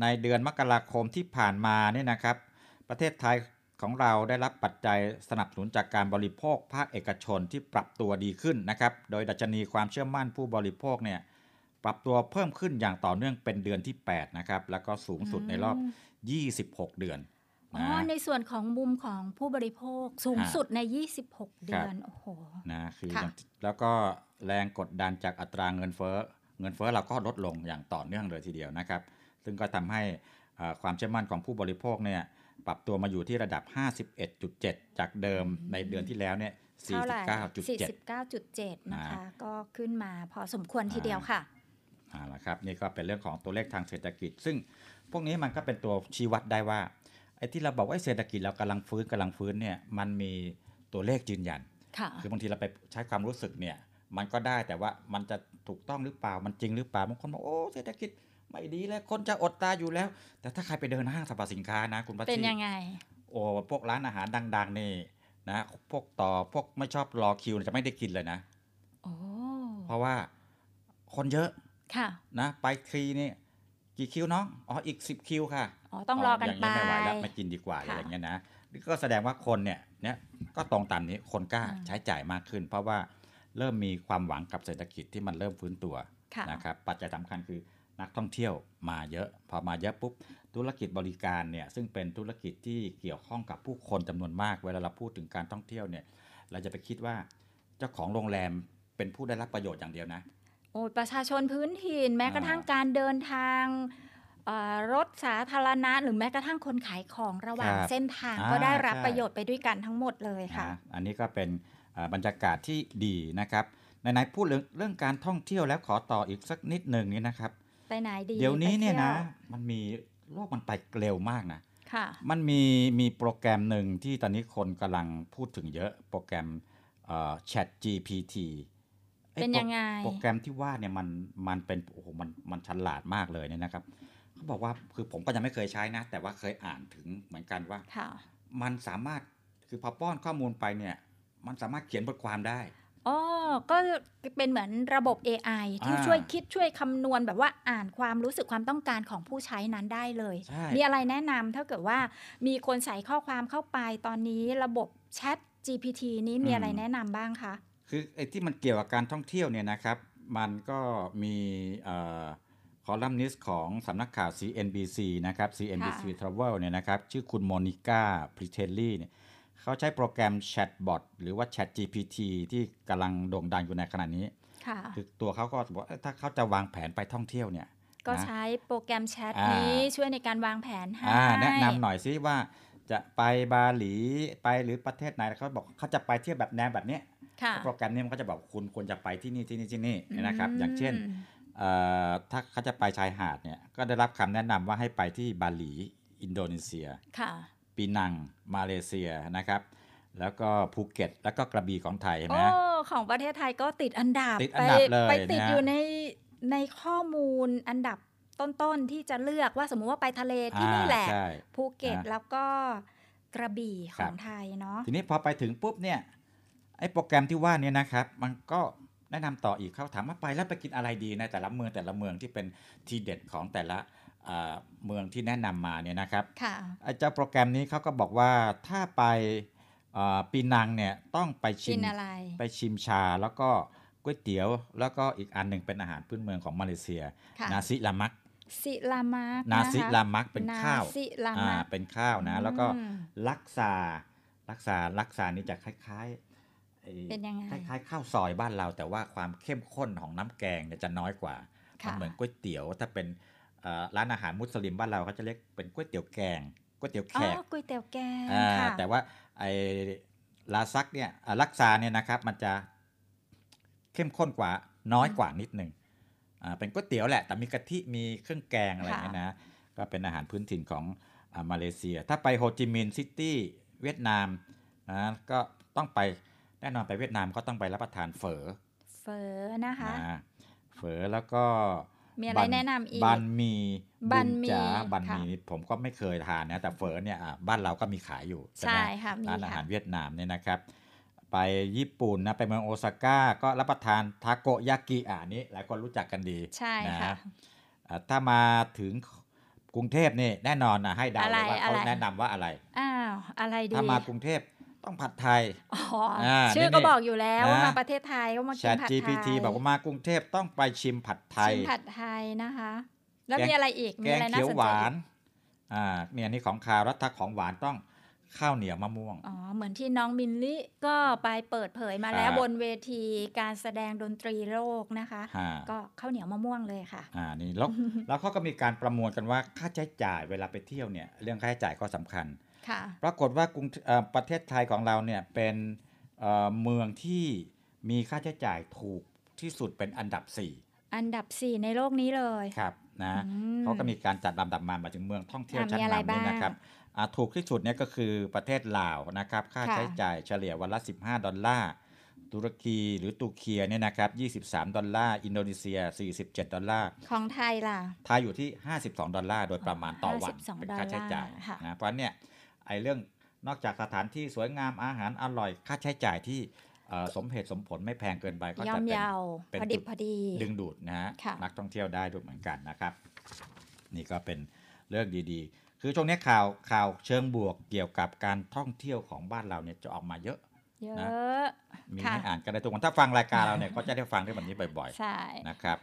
ในเดือนมกราคมที่ผ่านมาเนี่ยนะครับ ประเทศไทยของเราได้รับปัจจัยสนับสนุนจากการบริโภคภาคเอกชนที่ปรับตัวดีขึ้นนะครับ โดยดัชนีความเชื่อมั่นผู้บริโภคเนี่ยปรับตัวเพิ่มขึ้นอย่างต่อเนื่องเป็นเดือนที่8นะครับแล้วก็สูงสุดในรอบ 26 เดือน อ๋อนะในส่วนของมุมของผู้บริโภคสูงฮะสุดใน 26 เดือน โอ้โห นะคือค่ะอย่างแล้วก็แรงกดดันจากอัตราเงินเฟ้อ เงินเฟ้อเราก็ลดลงอย่างต่อเนื่องเลยทีเดียวนะครับ ซึ่งก็ทำให้อ่าความเชื่อมั่นของผู้บริโภคเนี่ยปรับตัวมาอยู่ที่ระดับ 51.7 จากเดิมในเดือนที่แล้วเนี่ยเท่าไหร่49.7 49.7 นะคะอ่าก็ขึ้นมาพอสมควรทีเดียวค่ะอ่าละครับนี่ก็เป็นเรื่องของตัวเลขทางเศรษฐกิจ ซึ่งพวกนี้มันก็เป็นตัวชี้วัดได้ว่าไอ้ที่เราบอกว่าเศรษฐกิจเรากำลังฟื้นกำลังฟื้นเนี่ยมันมีตัวเลขยืนยันค่ะคือบางทีเราไปใช้ความรู้สึกเนี่ยมันก็ได้แต่ว่ามันจะถูกต้องหรือเปล่ามันจริงหรือเปล่าบางคนบอกโอ้เศรษฐกิจไม่ดีแล้วคนจะอดตายอยู่แล้ว แต่ถ้าใครไปเดินห้างสรรพสินค้านะ คุณพัชเป็นชียังไง โอ้พวกร้านอาหารดัง ๆ นี่นะพวกต่อพวกไม่ชอบรอคิวจะไม่ได้กินเลยนะโอ้เพราะว่าคนเยอะค่ะนะไปทีนี่ กี่คิวน้องอ๋ออีก10คิวค่ะอ๋อต้องรอกันย่างนี้ไม่ไหวแล้วไปไม่กินดีกว่าค่ะอะไรอย่างเงี้ยนะนี่ก็แสดงว่าคนเนี่ยเนี่ยก็ตรงตามนี้คนกล้าอืมใช้จ่ายมากขึ้น เพราะว่าเริ่มมีความหวังกับเศรษฐกิจที่มันเริ่มฟื้นตัวค่ะนะครับปัจจัยสำคัญคือนักท่องเที่ยวมาเยอะพอมาเยอะปุ๊บธุรกิจบริการเนี่ยซึ่งเป็นธุรกิจที่เกี่ยวข้องกับผู้คนจำนวนมาก เวลาเราพูดถึงการท่องเที่ยวเนี่ยเราจะไปคิดว่าเจ้าของโรงแรมเป็นผู้ได้รับประโยชน์อย่างเดียวนะ โอ้ยประชาชนพื้นถิ่นแม้กระทั่งอ่าการเดินทางเอ่อรถสาธารณะหรือแม้กระทั่งคนขายของระหว่างครับเส้นทางอ่าก็ได้รับใช่ประโยชน์ไปด้วยกันทั้งหมดเลยค่ะนะอันนี้ก็เป็นอ่าบรรยากาศที่ดีนะครับไหนๆพูดเรื่องเรื่องการท่องเที่ยวแล้วขอต่ออีกสักนิดหนึ่งนี่นะครับไปไหนดีเดี๋ยวนี้เนี่ยนะไปที่มันมีโลกมันไปเร็วมากนะค่ะมันมีมีโปรแกรมหนึ่งที่ตอนนี้คนกำลังพูดถึงเยอะโปรแกรมเอ่อ Chat GPT อ้ เป็นโปรยังไงโปรแกรมที่ว่าเนี่ยมันมันเป็นโอ้โหมันมันฉลาดมากเลยเนี่ยนะครับเขาบอกว่าคือผมก็ยังไม่เคยใช้นะ แต่ว่าเคยอ่านถึงเหมือนกันว่าค่ะมันสามารถคือพอป้อนข้อมูลไปเนี่ย มันสามารถเขียนบทความได้อ๋อก็เป็นเหมือนระบบ AI ที่อ่าช่วยคิดช่วยคำนวณแบบว่าอ่านความรู้สึกความต้องการของผู้ใช้นั้นได้เลยใช่มีอะไรแนะนำถ้าเกิดว่ามีคนใส่ข้อความเข้าไปตอนนี้ระบบ Chat GPT นี้มีอะไรแนะนำบ้างคะ คือไอ้ที่มันเกี่ยวกับการท่องเที่ยวเนี่ยนะครับ มันก็มีคอลัมนิสต์ของสำนักข่าว CNBC นะครับ CNBC ค่ะ Travel เนี่ยนะครับ ชื่อคุณโมนิก้าพริเทลลี่เนี่ยเขาใช้โปรแกรม Chatbot หรือว่า Chat GPT ที่กำลังโด่งดังอยู่ในขณะนี้ค่ะคือตัวเขาก็บอกว่าเอ้ยถ้าเขาจะวางแผนไปท่องเที่ยวเนี่ย ก็นะใช้โปรแกรมแชทอ่านี้นี้ช่วยในการวางแผนให้อ่าแนะนำหน่อยซิว่าจะไปบาหลีไปหรือประเทศไหนเขาบอกเขาจะไปเที่ยวแบบแนวแบบเนี้ยค่ะ โปรแกรมนี้มันก็จะบอกคุณควรจะไปที่นี่ที่นี่ที่นี่นะครับอืมอย่างเช่นเอ่อถ้าเขาจะไปชายหาดเนี่ยก็ได้รับคำแนะนำว่าให้ไปที่บาหลี อินโดนีเซียค่ะปีนัง มาเลเซียนะครับ แล้วก็ภูเก็ต แล้วก็กระบี่ของไทยเห็นไหโอ้มของประเทศไทยก็ติดอันดับติดอันดับไปเลยไปติดนะอยู่ในในข้อมูลอันดับต้นๆที่จะเลือกว่าสมมุติว่าไปทะเลที่นี่แหละอ่าใช่ภูเก็ตนะแล้วก็กระบี่ขครัอบงไทยเนาะทีนี้พอไปถึงปุ๊บเนี่ย ไอ้โปรแกรมที่ว่าเนี่ยนะครับ มันก็แนะนำต่ออีกเขาถามว่าไปแล้วไปกินอะไรดีในแต่ละเมืองแต่ละเมืองที่เป็นทีเด็ดของแต่ละเอ่อเมืองที่แนะนำมาเนี่ยนะครับค่ะไอ้เจ้าโปรแกรมนี้เขาก็บอกว่าถ้าไปเอ่อปีนังเนี่ยต้องไปชิกิมนอะไรไปชิมชาแล้วก็ก๋วยเตี๋ยว แล้วก็อีกอันหนึ่งเป็นอาหารพื้นเมืองของมาเลเซียค่ะนาซิลามักสิลามาร์กนาซิะคะลามักเป็นข้าวนาซิลาอ่ามาร์กเป็นข้าวนะ แล้วก็อืมลักซาลักซาลักซานี่จะคล้ายๆไอ้ เป็นยังไงคล้ายๆข้าวซอยบ้านเรา แต่ว่าความเข้มข้นของน้ำแกงเนี่ยจะน้อยกว่าค่ะมันเหมือนก๋วยเตี๋ยวถ้าเป็นเอ่อร้านอาหารมุสลิมบ้านเราเขาจะเรียกเป็นก๋วยเตี๋ยวแกงก๋วยเตี๋ยวแขอ๋อกก๋วยเตี๋ยวแกงอ่าค่ะแต่ว่าไอ้ลาซักเนี่ยอ่าลักซาเนี่ยนะครับมันจะเข้มข้นกว่าน้อยกว่านิดหนึ่งอ่าเป็นก๋วยเตี๋ยวแหละ แต่มีกะทิมีเครื่องแกงอะไรอย่างเงี้ยนะก็เป็นอาหารพื้นถิ่นของอามาเลเซีย ถ้าไปโฮจิมินห์ซิตี้เวียดนามนะก็ต้องไป แน่นอนไปเวียดนามก็ต้องไปรับประทานเฝอเฝอนะคะนะเฝอแล้วก็มีอะไรบัแนะนำอีกบันมีบั๋นหมี่จ๋าบั๋นค่ะมีนี่ผมก็ไม่เคยทานนะแต่เฝอเนี่ยอะบ้านเราก็มีขายอยู่ใช่ไหมใช่ค่ะมีร้านอาหารค่ะเวียดนามเนี่ยนะครับ ไปญี่ปุ่นนะไปเมืองโอซาก้าก็รับประทานทาโกยากิอ่านี้หลายคนรู้จักกันดีใช่นะค่ะอะถ้ามาถึงกรุงเทพนี่แน่นอนนะให้เดาอะไรเลยว่าเขาอะไรแนะนำว่าอะไรอ้าวอะไรดีถ้ามากรุงเทพ ต้องผัดไทยอ๋ออ่าชื่อนี่ก็นี่บอกอยู่แล้วว่านะมาประเทศไทยก็มากิน Chat ผัดไทย GPT บอกว่ามากรุงเทพต้องไปชิมผัดไทย ชิมผัดไทยนะคะ แล้วแกงมีอะไรอีก มีแกงอะไรน่าเขียวสนหใจวาอีนกอ่าเนี่ยนี่ของคาวแล้วถ้าของหวานต้องข้าวเหนียวมะม่วง อ๋อ เหมือนที่น้องมินลี่ก็ไปเปิดเผยมาแล้วครับบนเวทีการแสดงดนตรีโลกนะคะฮะก็ข้าวเหนียวมะม่วงเลยค่ะ อ่า นี่แล้วแล้วเขาก็มีการประมวลกันว่าค่าใช้จ่ายเวลาไปเที่ยวเนี่ย เรื่องค่าใช้จ่ายก็สำคัญค่ะ ปรากฏว่ากรุงเอ่อประเทศไทยของเราเนี่ยเป็นเอ่อเมืองที่มีค่าใช้จ่ายถูกที่สุดเป็นอันดับ 4 อันดับ 4 ในโลกนี้เลยครับนะอืมเขาก็มีการจัดลำดับมาหมายถึงเมืองท่องเที่ยวอะชั้นมีอะไรนำนี่นะครับบ้อ่าถูกที่สุดเนี่ยก็คือประเทศลาวนะครับ ค่าค่ะใช้จ่ายเฉลี่ยวันละ 15 ดอลลาร์ตุรกีหรือตุรเคียเนี่ยนะครับ 23 ดอลลาร์ อินโดนีเซีย 47 ดอลลาร์ ของไทยล่ะ ไทยอยู่ที่ 52 ดอลลาร์ โดยประมาณต่อวัน52เป็นค่าใช้จ่ายดอลลาร์ค่ะนะ เพราะเนี่ย ไอ้เรื่องนอกจากสถานที่สวยงามอาหารอร่อยค่าใช้จ่ายที่เอ่อสมเหตุสมผลไม่แพงเกินไปก็ย่อจะมเป็นเยาวเป็นพอดิบจุพอดีดึงดูดนะฮะค่ะนักท่องเที่ยวได้ด้วยเหมือนกันนะครับ นี่ก็เป็นเรื่องดีๆ คือช่วงนี้ข่าวข่าวเชิงบวกเกี่ยวกับการท่องเที่ยวของบ้านเราเนี่ยจะออกมาเยอะเยนะอะมีค่ะให้อ่านกันได้ทุกวันถ้าฟังรายการเราเนี่ยก็จะได้ฟังได้แบบนี้บ่อยใช่ๆนะครับ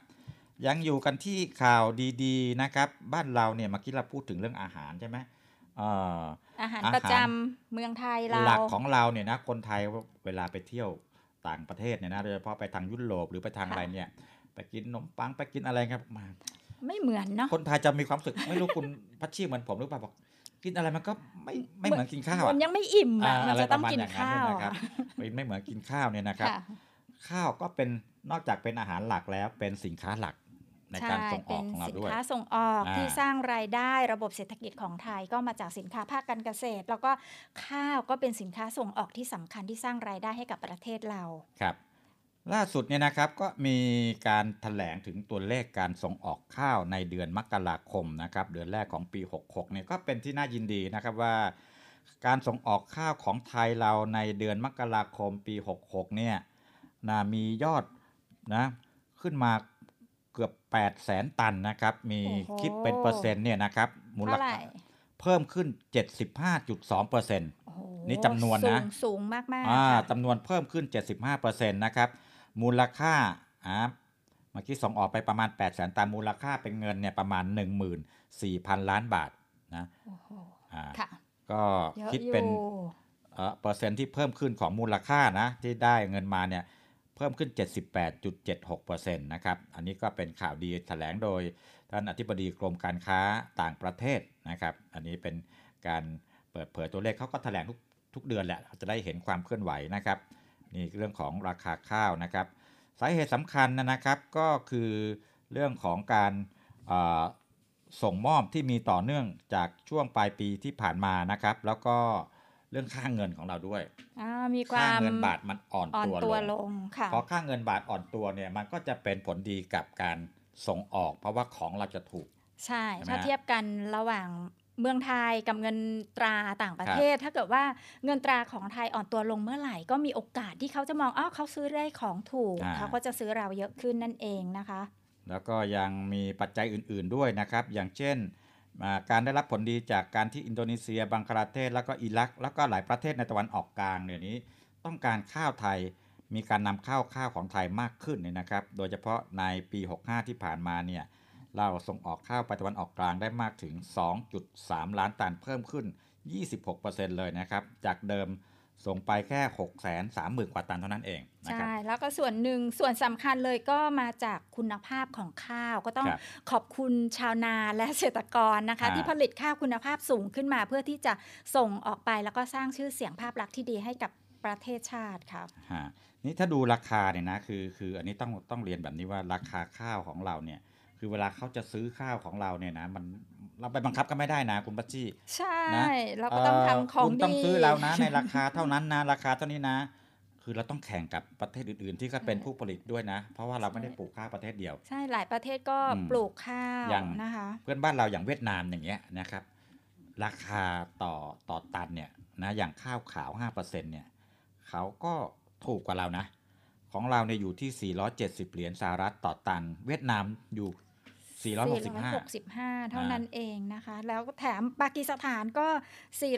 ยังอยู่กันที่ข่าวดีๆนะครับ บ้านเราเนี่ยเมื่อกี้เราพูดถึงเรื่องอาหารใช่ไหมเอ่ออาหารอาหารประจำเมืองไทยเราหลักของเราเนี่ยนะคนไทยเวลาไปเที่ยวต่างประเทศเนี่ยนะโดยเฉพาะไปทางยุโรปหรือไปทางค่ะอะไรเนี่ย ไปกินขนมปังไปกินอะไรครับมา ไม่เหมือนเนาะคนไทยจะมีความรู้สึกไม่รู้คุณพัชชีเหมือนผมหรือเปล่าบอกกินอะไรมันก็ไม่ไม่เหมือนกินข้าวมัอะนยังไม่อิ่มอะอ่ามันอะไรจะปต้องระมาณกินอย่างนั้นข้าเนี่วยนะครับไม่ไม่เหมือนกินข้าวเนี่ยนะครับค่ะข้าวก็เป็นนอกจากเป็นอาหารหลักแล้วเป็นสินค้าหลัก ในการส่งอเป็อกนของเราสินด้วยค้าส่งออกอ่าที่สร้างรายได้ระบบเศรษฐกิจของไทยก็มาจากสินค้าภาคการเกษตร แล้วก็ข้าวก็เป็นสินค้าส่งออกที่สำคัญที่สร้างรายได้ให้กับประเทศเราครับ ล่าสุดเนี่ยนะครับก็มีการถแถลงถึงตัวเลขการส่งออกข้าวในเดือนมกราคมนะครับ เดือนแรกของปี 66เนี่ยก็เป็นที่น่ายินดีนะครับว่า การส่งออกข้าวของไทยเราในเดือนมกราคมปี 66เนี่ยนะมียอดนะขึ้นมา เกือบ8แสนตันนะครับ มีโอ้โหคิดเป็นเปอร์เซ็นต์เนี่ยนะครับ มูลเท่าไหร่ค่าเพิ่มขึ้น 75.2เปอร์เซ็นต์นี่จำนวนนะ สูงสูงมากๆอ่าค่ะจำนวนเพิ่มขึ้น 75%นะครับ มูลค่าอ่าเมื่อกี้ส่งออกไปประมาณ8 0 0 0 0 0ตันมูลค่าเป็นเงินเนี่ยประมาณ 14,000 ล้านบาทนะโอ้โหอ่าค่ะก็เยอะคิดเป็นอยู่เอ่อเปอร์เซ็นต์ที่เพิ่มขึ้นของมูลค่านะ ที่ได้เงินมาเนี่ย เพิ่มขึ้น 78.76%นะครับ อันนี้ก็เป็นข่าวดีแถลงโดยท่านอธิบดีกรมการค้าต่างประเทศนะครับ อันนี้เป็นการเปิดเผยตัวเลขเขาก็แถลงทุกทุกเดือนแหละจะได้เห็นความเคลื่อนไหวนะครับ นี่เรื่องของราคาข้าวนะครับ สาเหตุสำคัญนะครับก็คือเรื่องของการส่งมอบที่มีต่อเนื่องจากช่วงปลายปีที่ผ่านมานะครับ แล้วก็ เรื่องค่าเงินของเราด้วยอ่ามีควาค่ามเงินบาทมันอ่อนอ่อนตัวตัวลลงงค่ะพอค่าเงินบาทอ่อนตัวเนี่ยมันก็จะเป็นผลดีกับการส่งออก เพราะว่าของเราจะถูก ใช่ใช่ไหมถ้าเทียบกันระหว่างเมืองไทยกับเงินตราต่างประเทศ ถ้าเกิดว่าเงินตราของไทยอ่อนตัวลงเมื่อไหร่ ก็มีโอกาสที่เขาจะมองอ้าวเขาซื้อได้ของถูกอ่าเขาก็จะซื้อเราเยอะขึ้นนั่นเองนะคะ แล้วก็ยังมีปัจจัยอื่น ๆด้วยนะครับ อย่างเช่นอ่า การได้รับผลดีจากการที่อินโดนีเซีย บังคลาเทศ แล้วก็อิรัก แล้วก็หลายประเทศในตะวันออกกลางเดี๋ยวนี้ ต้องการข้าวไทยมีการนำเข้าวข้าวของไทยมากขึ้นเนี่ยนะครับ โดยเฉพาะในปี 65 ที่ผ่านมาเนี่ยเราส่งออกข้าวไปตะวันออกกลางได้มากถึง 2.3 ล้านตันเพิ่มขึ้น 26%เลยนะครับ จากเดิม ส่งไปแค่6 3 0 0 0 0กว่าตันเท่านั้นเองนะครับใช่แล้วก็ส่วนหนึ่งส่วนสำคัญเลยก็มาจากคุณภาพของข้าวก็ต้องครับขอบคุณชาวนาและเกษตรกรนะคะอ่าที่ผลิตข้าวคุณภาพสูงขึ้นมา เพื่อที่จะส่งออกไปแล้วก็สร้างชื่อเสียงภาพลักษณ์ที่ดีให้กับประเทศชาติครับฮะนี่ถ้าดูราคาเนี่ยนะคือคืออันนี้ต้องต้องเรียนแบบนี้ว่าราคาข้าวของเราเนี่ย คือเวลาเขาจะซื้อข้าวของเราเนี่ยนะมันเราไปบังคับก็ไม่ได้นะคุณปัจจี้ใช่นะเราก็ต้องทำของคุณต้องดีซื้อเรานะในราคาเท่านั้นนะราคาเท่านี้นะ คือเราต้องแข่งกับประเทศอื่น ๆ ที่ก็เป็นผู้ผลิตด้วยนะ เพราะว่าเราไม่ได้ปลูกข้าวประเทศเดียว ใช่หลายประเทศก็อืมปลูกข้าวอย่างนะคะ เพื่อนบ้านเราอย่างเวียดนามอย่างเงี้ยนะครับ ราคาต่อต่อตันเนี่ยนะอย่างข้าวขาว5%เนี่ยเขาก็ถูกกว่าเรานะ ของเราเนี่ยอยู่ที่ 470 เหรียญสหรัฐต่อตัน เวียดนามอยู่ 465 465 เท่านั้นเองนะคะ แล้วแถมปากีสถานก็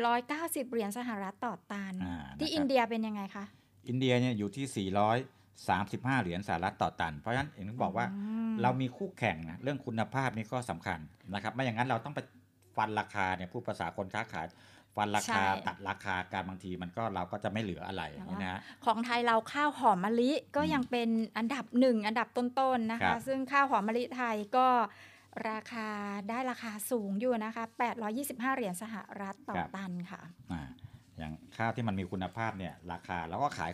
490 เหรียญสหรัฐต่อตันอ่าที่นะครับอินเดียเป็นยังไงคะ อินเดียเนี่ยอยู่ที่ 435 เหรียญสหรัฐต่อตัน เพราะฉะนั้นเองบอกว่าอืมเรามีคู่แข่งนะเรื่องคุณภาพนี่ก็สำคัญนะครับ ไม่อย่างนั้นเราต้องไปฟันราคาเนี่ยพูดภาษาคนค้าขาย ฟันราคาใช่ตัดราคาการบางทีมันก็เราก็จะไม่เหลืออะไรอย่างนี้นะฮะของไทยเราข้าวหอมมะลิก็ยังเป็นอันดับหนึ่งอันดับต้นๆนะครัคะบซึ่งข้าวหอมมะลิไทยก็ราคาได้ราคาสูงอยู่นะคะ 825 เหรียญสหรัฐต่อตันค่ะอ่าอย่างข้าวที่มันมีคุณภาพเนี่ยราคาเราก็ขาย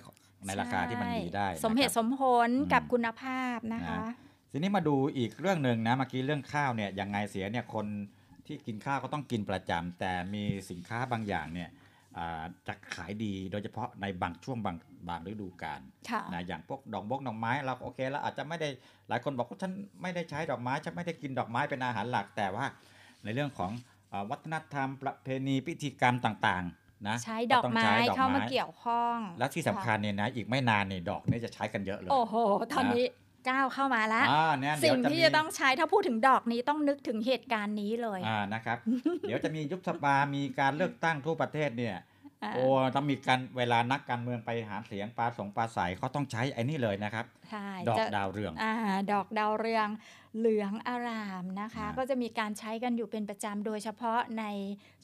ในราคาที่มันดีได้ สมเหนะตุคสรับมผลกับคุณภาพนะคะนะทีนี้มาดูอีกเรื่องหนึ่งนะเมื่อกี้เรื่องข้าวเนี่ยยังไงเสียเนี่ยคน ที่กินข้าวก็ต้องกินประจำแต่มีสินค้าบางอย่างเนี่ยอ่าจะขายดีโดยเฉพาะในบางช่วงบางบางฤดูกาลค่ะนะอย่างพวกดอกบกดอกไม้เราก็โอเคแล้วอาจจะไม่ได้หลายคนบอกว่าฉันไม่ได้ใช้ดอกไม้ฉันไม่ได้กินดอกไม้เป็นอาหารหลัก แต่ว่าในเรื่องของเอ่อวัฒนธรรมประเพณีพิธีกรรมต่างๆนะใช้ดอกต้งไม้ใช้ดอกเข้ามาไม้เกี่ยวข้อง แล้วที่สำคัญเนี่ยนะอีกไม่นานเนี่ยดอกเนี่ยจะใช้กันเยอะเลยโอ้โหตอนนี้ ก้าวเข้ามาแล้วอ่าเนี่ยเดี๋สิ่ยวงจะที่มีจะต้องใช้ถ้าพูดถึงดอกนี้ต้องนึกถึงเหตุการณ์นี้เลยอ่านะครับ เดี๋ยวจะมียุบสภามีการเลือกตั้งทั่วประเทศเนี่ยอ่าโอ้ต้องมีการเวลานักการเมืองไปหาเสียงปลาสงปลาใสเขาต้องใช้ไอ้นี่เลยนะครับใช่ดอกจะดาวเรืองอ่าดอกดาวเรืองเหลืองอารามนะคะอ่าก็จะมีการใช้กันอยู่เป็นประจำโดยเฉพาะใน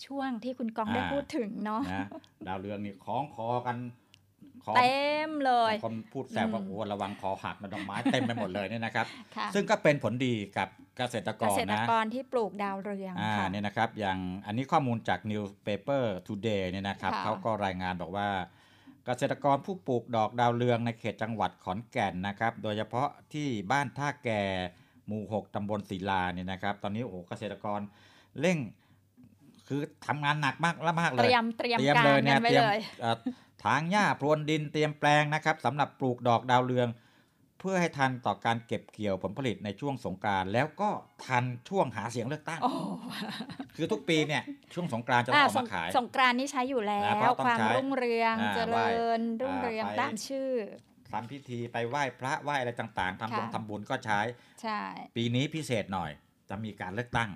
ช่วงที่คุณกองได้อ่าพูดถึงเนาะนะดาวเรืองนี่คล้องคอกันคอ เต็มเลยบางคนพูดแซวว่าอืมโอ้ระวังคอหักนะดอกไม้เต็มไปหมดเลยเนี่ยนะครับค่ะซึ่งก็เป็นผลดีกับเกษตรกเกรษตรนะกรที่ปลูกดาวเรืองอ่าค่ะเนี่ยนะครับ อย่างอันนี้ข้อมูลจาก Newspaper Today เนี่ยนะครับค่ะเขาก็รายงานบอกว่า เกษตรกรผู้ปลูกดอกดาวเรืองในเขตจังหวัดขอนแก่นนะครับ โดยเฉพาะที่บ้านท่าแก่หมู่ 6 ตำบลศิลาเนี่ยนะครับ ตอนนี้โอ้โหเกษตรกรเร่งคือทำงานหนักมากแล้วมากเลยเตรียมเตรียมการเลยเนี่ยกันไว้เตรียมเลยเอ่อ ถางหญ้าพรวนดินเตรียมแปลงนะครับสำหรับปลูกดอกดาวเรือง เพื่อให้ทันต่อการเก็บเกี่ยวผลผลิตในช่วงสงกรานต์แล้วก็ทันช่วงหาเสียงเลือกตั้งโอ้คือทุกปีเนี่ยช่วงสงกรานต์จะต้องออกสมางขายสงกรานต์นี่ใช้อยู่แล้นะเพวราะต้องความใช้รุ่งเรืองอ่าเจไหว้ริญรุ่งอ่าเรืองไปตามชื่อทำพิธีไปไหว้พระไหว้อะไรต่างๆทำบุญค่ะทำบุญก็ใช้ใช่ปีนี้พิเศษหน่อยจะมีการเลือกตั้ง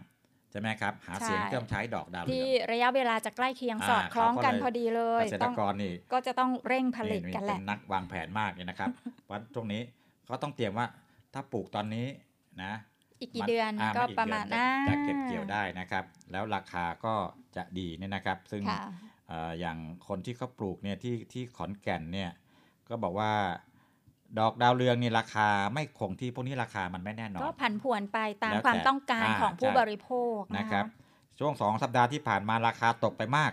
ใช่ไหมครับ หาเสียงใช่เครื่องใช้ดอกดาวเรืที่องระยะเวลาจะใกล้เคียงอ่าสอดคล้องกันเขาก็เลยพอดีเลยเกษตรกรนี่ก็จะต้องเร่งผลิตนี่กันแหเป็ละนนักวางแผนมากเลยนะครับเพราะช่วงนี้เขาต้องเตรียมว่าถ้าปลูกตอนนี้นะอีกกี่มัเดือนาก็อีประมาณเดือนอ่าจะจะเก็บเกี่ยวได้นะครับ แล้วราคาก็จะดีเนี่ยนะครับ ซึ่งค่ะเอ่ออย่างคนที่เขาปลูกเนี่ยที่ที่ขอนแก่นเนี่ยก็บอกว่า ดอกดาวเรืองนี่ราคาไม่คงที่พวกนี้ราคามันไม่แน่นอน ก็ผันผวนไปตามแล้วแต่ความต้องการอ่าของผู้ใช่บริโภคนะนะครับคะช่วงสองสัปดาห์ที่ผ่านมาราคาตกไปมาก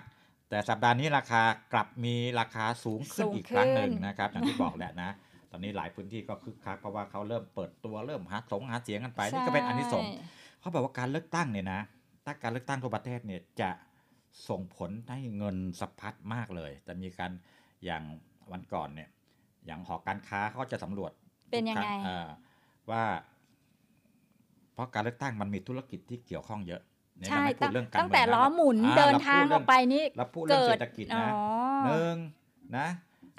แต่สัปดาห์นี้ราคากลับมีราคาสูงขึ้นสูงอีกครั้งหนึ่งขึ้นนะครับอย่างที่บอกแหละนะ ตอนนี้หลายพื้นที่ก็คึกคักเพราะว่าเขาเริ่มเปิดตัวเริ่มหาสงหาเสียงกันไปนี่ก็เป็นอันที่สงส์เขาบอกว่าการเลือกตั้งเนี่ยนะถ้าการเลือกตั้งทั่วประเทศเนี่ยจะส่งผลให้เงินสะพัดมากเลยจะมีการอย่างวันก่อนเนี่ย อย่างหอการค้าเขาก็จะสำรวจเป็นยังไงทุกครั้เอ่อว่า เพราะการเลือกตั้งมันมีธุรกิจที่เกี่ยวข้องเยอะเนี่ยใช่เราไม่พูตั้ดงเรื่องการตั้งแต่เมืล้อหมุนอ่เดินรทางพูดอเรื่อกไปนี่เราพูดเรื่องเกิเศดรษฐกิจอ๋นะอหนึ่งนะ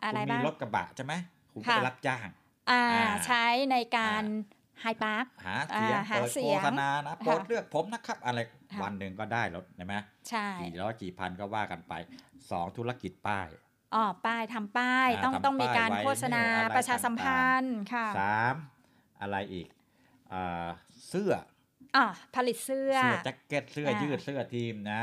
อะไรคุณมีบ้างรถกระบะใช่ไหมคุณก็ค่ะไปรับจ้างอ่าอ่าใช้ในการไฮพาร์คหาเสียงอ่าหาเปิดเสีโฆยงษณานะค่ะโปรดเลือกผมนะครับ อะไรค่ะวันหนึ่งก็ได้รถใช่ไหมใช่กี่ร้อยกี่พันก็ว่ากันไปสองธุรกิจป้าย อ๋อป้ายทำป้ายอ่าต้องทำต้องมีป้ายการไว้โฆษณาเนี่ยอะไรประชาสัมพันธ์ค่ะสามอะไรอีกอ่าเสื้ออ่าผลิตเสื้อ เสื้อแจ็คเก็ตเสื้ออ่ายืยืดเสื้อทีมนะ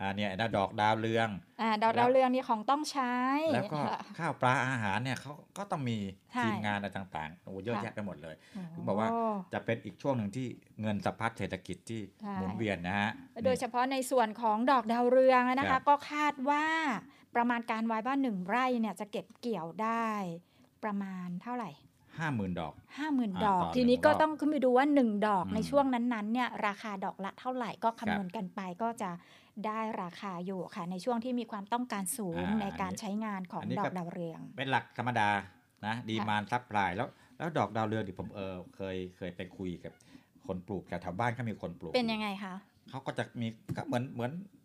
อ่าเนี่ยนะดอกดาวเรืองอ่าดาวแล้วดาวเรืองนี่ของต้องใช้ แล้วก็ค่ะข้าวปลาอาหารเนี่ยเขาก็ต้องมีใช่ทีมงานอะไรต่างๆโอ้เยอะค่ะแยะไปหมดเลยโอ้ถึงบอกว่าจะเป็นอีกช่วงหนึ่งที่เงินสะพัดเศรษฐกิจที่ใช่หมุนเวียนนะฮะโดยเฉพาะในส่วนของดอกดาวเรืองนะครัคะบก็คาดว่า ประมาณการไว้ว่าหนึ่งไร่เนี่ยจะเก็บเกี่ยวได้ประมาณเท่าไหร่ห้าหมื่นดอกห้าหมื่นอ่าดอกต่อทีนี้หนึ่งก็รอบต้องขึ้นไปดูว่า1ดอกอืมในช่วงนั้นๆเนี่ยราคาดอกละเท่าไหร่ก็ครัคำบนวณกันไปก็จะได้ราคาอยู่ค่ะ ในช่วงที่มีความต้องการสูงอ่าในการอันนี้ใช้งานของอันนี้ดอก็กดาวเรือง เป็นหลักธรรมดานะดีมานซับพลายแล้วแล้วดอกดาวเรืองที่ผมเออเคยเคยไปคุยกับคนปลูกแถวๆบ้านเขามีคนปลูกเป็นยังไงคะเขาก็จะมีก็เหมือนเหมือนพวก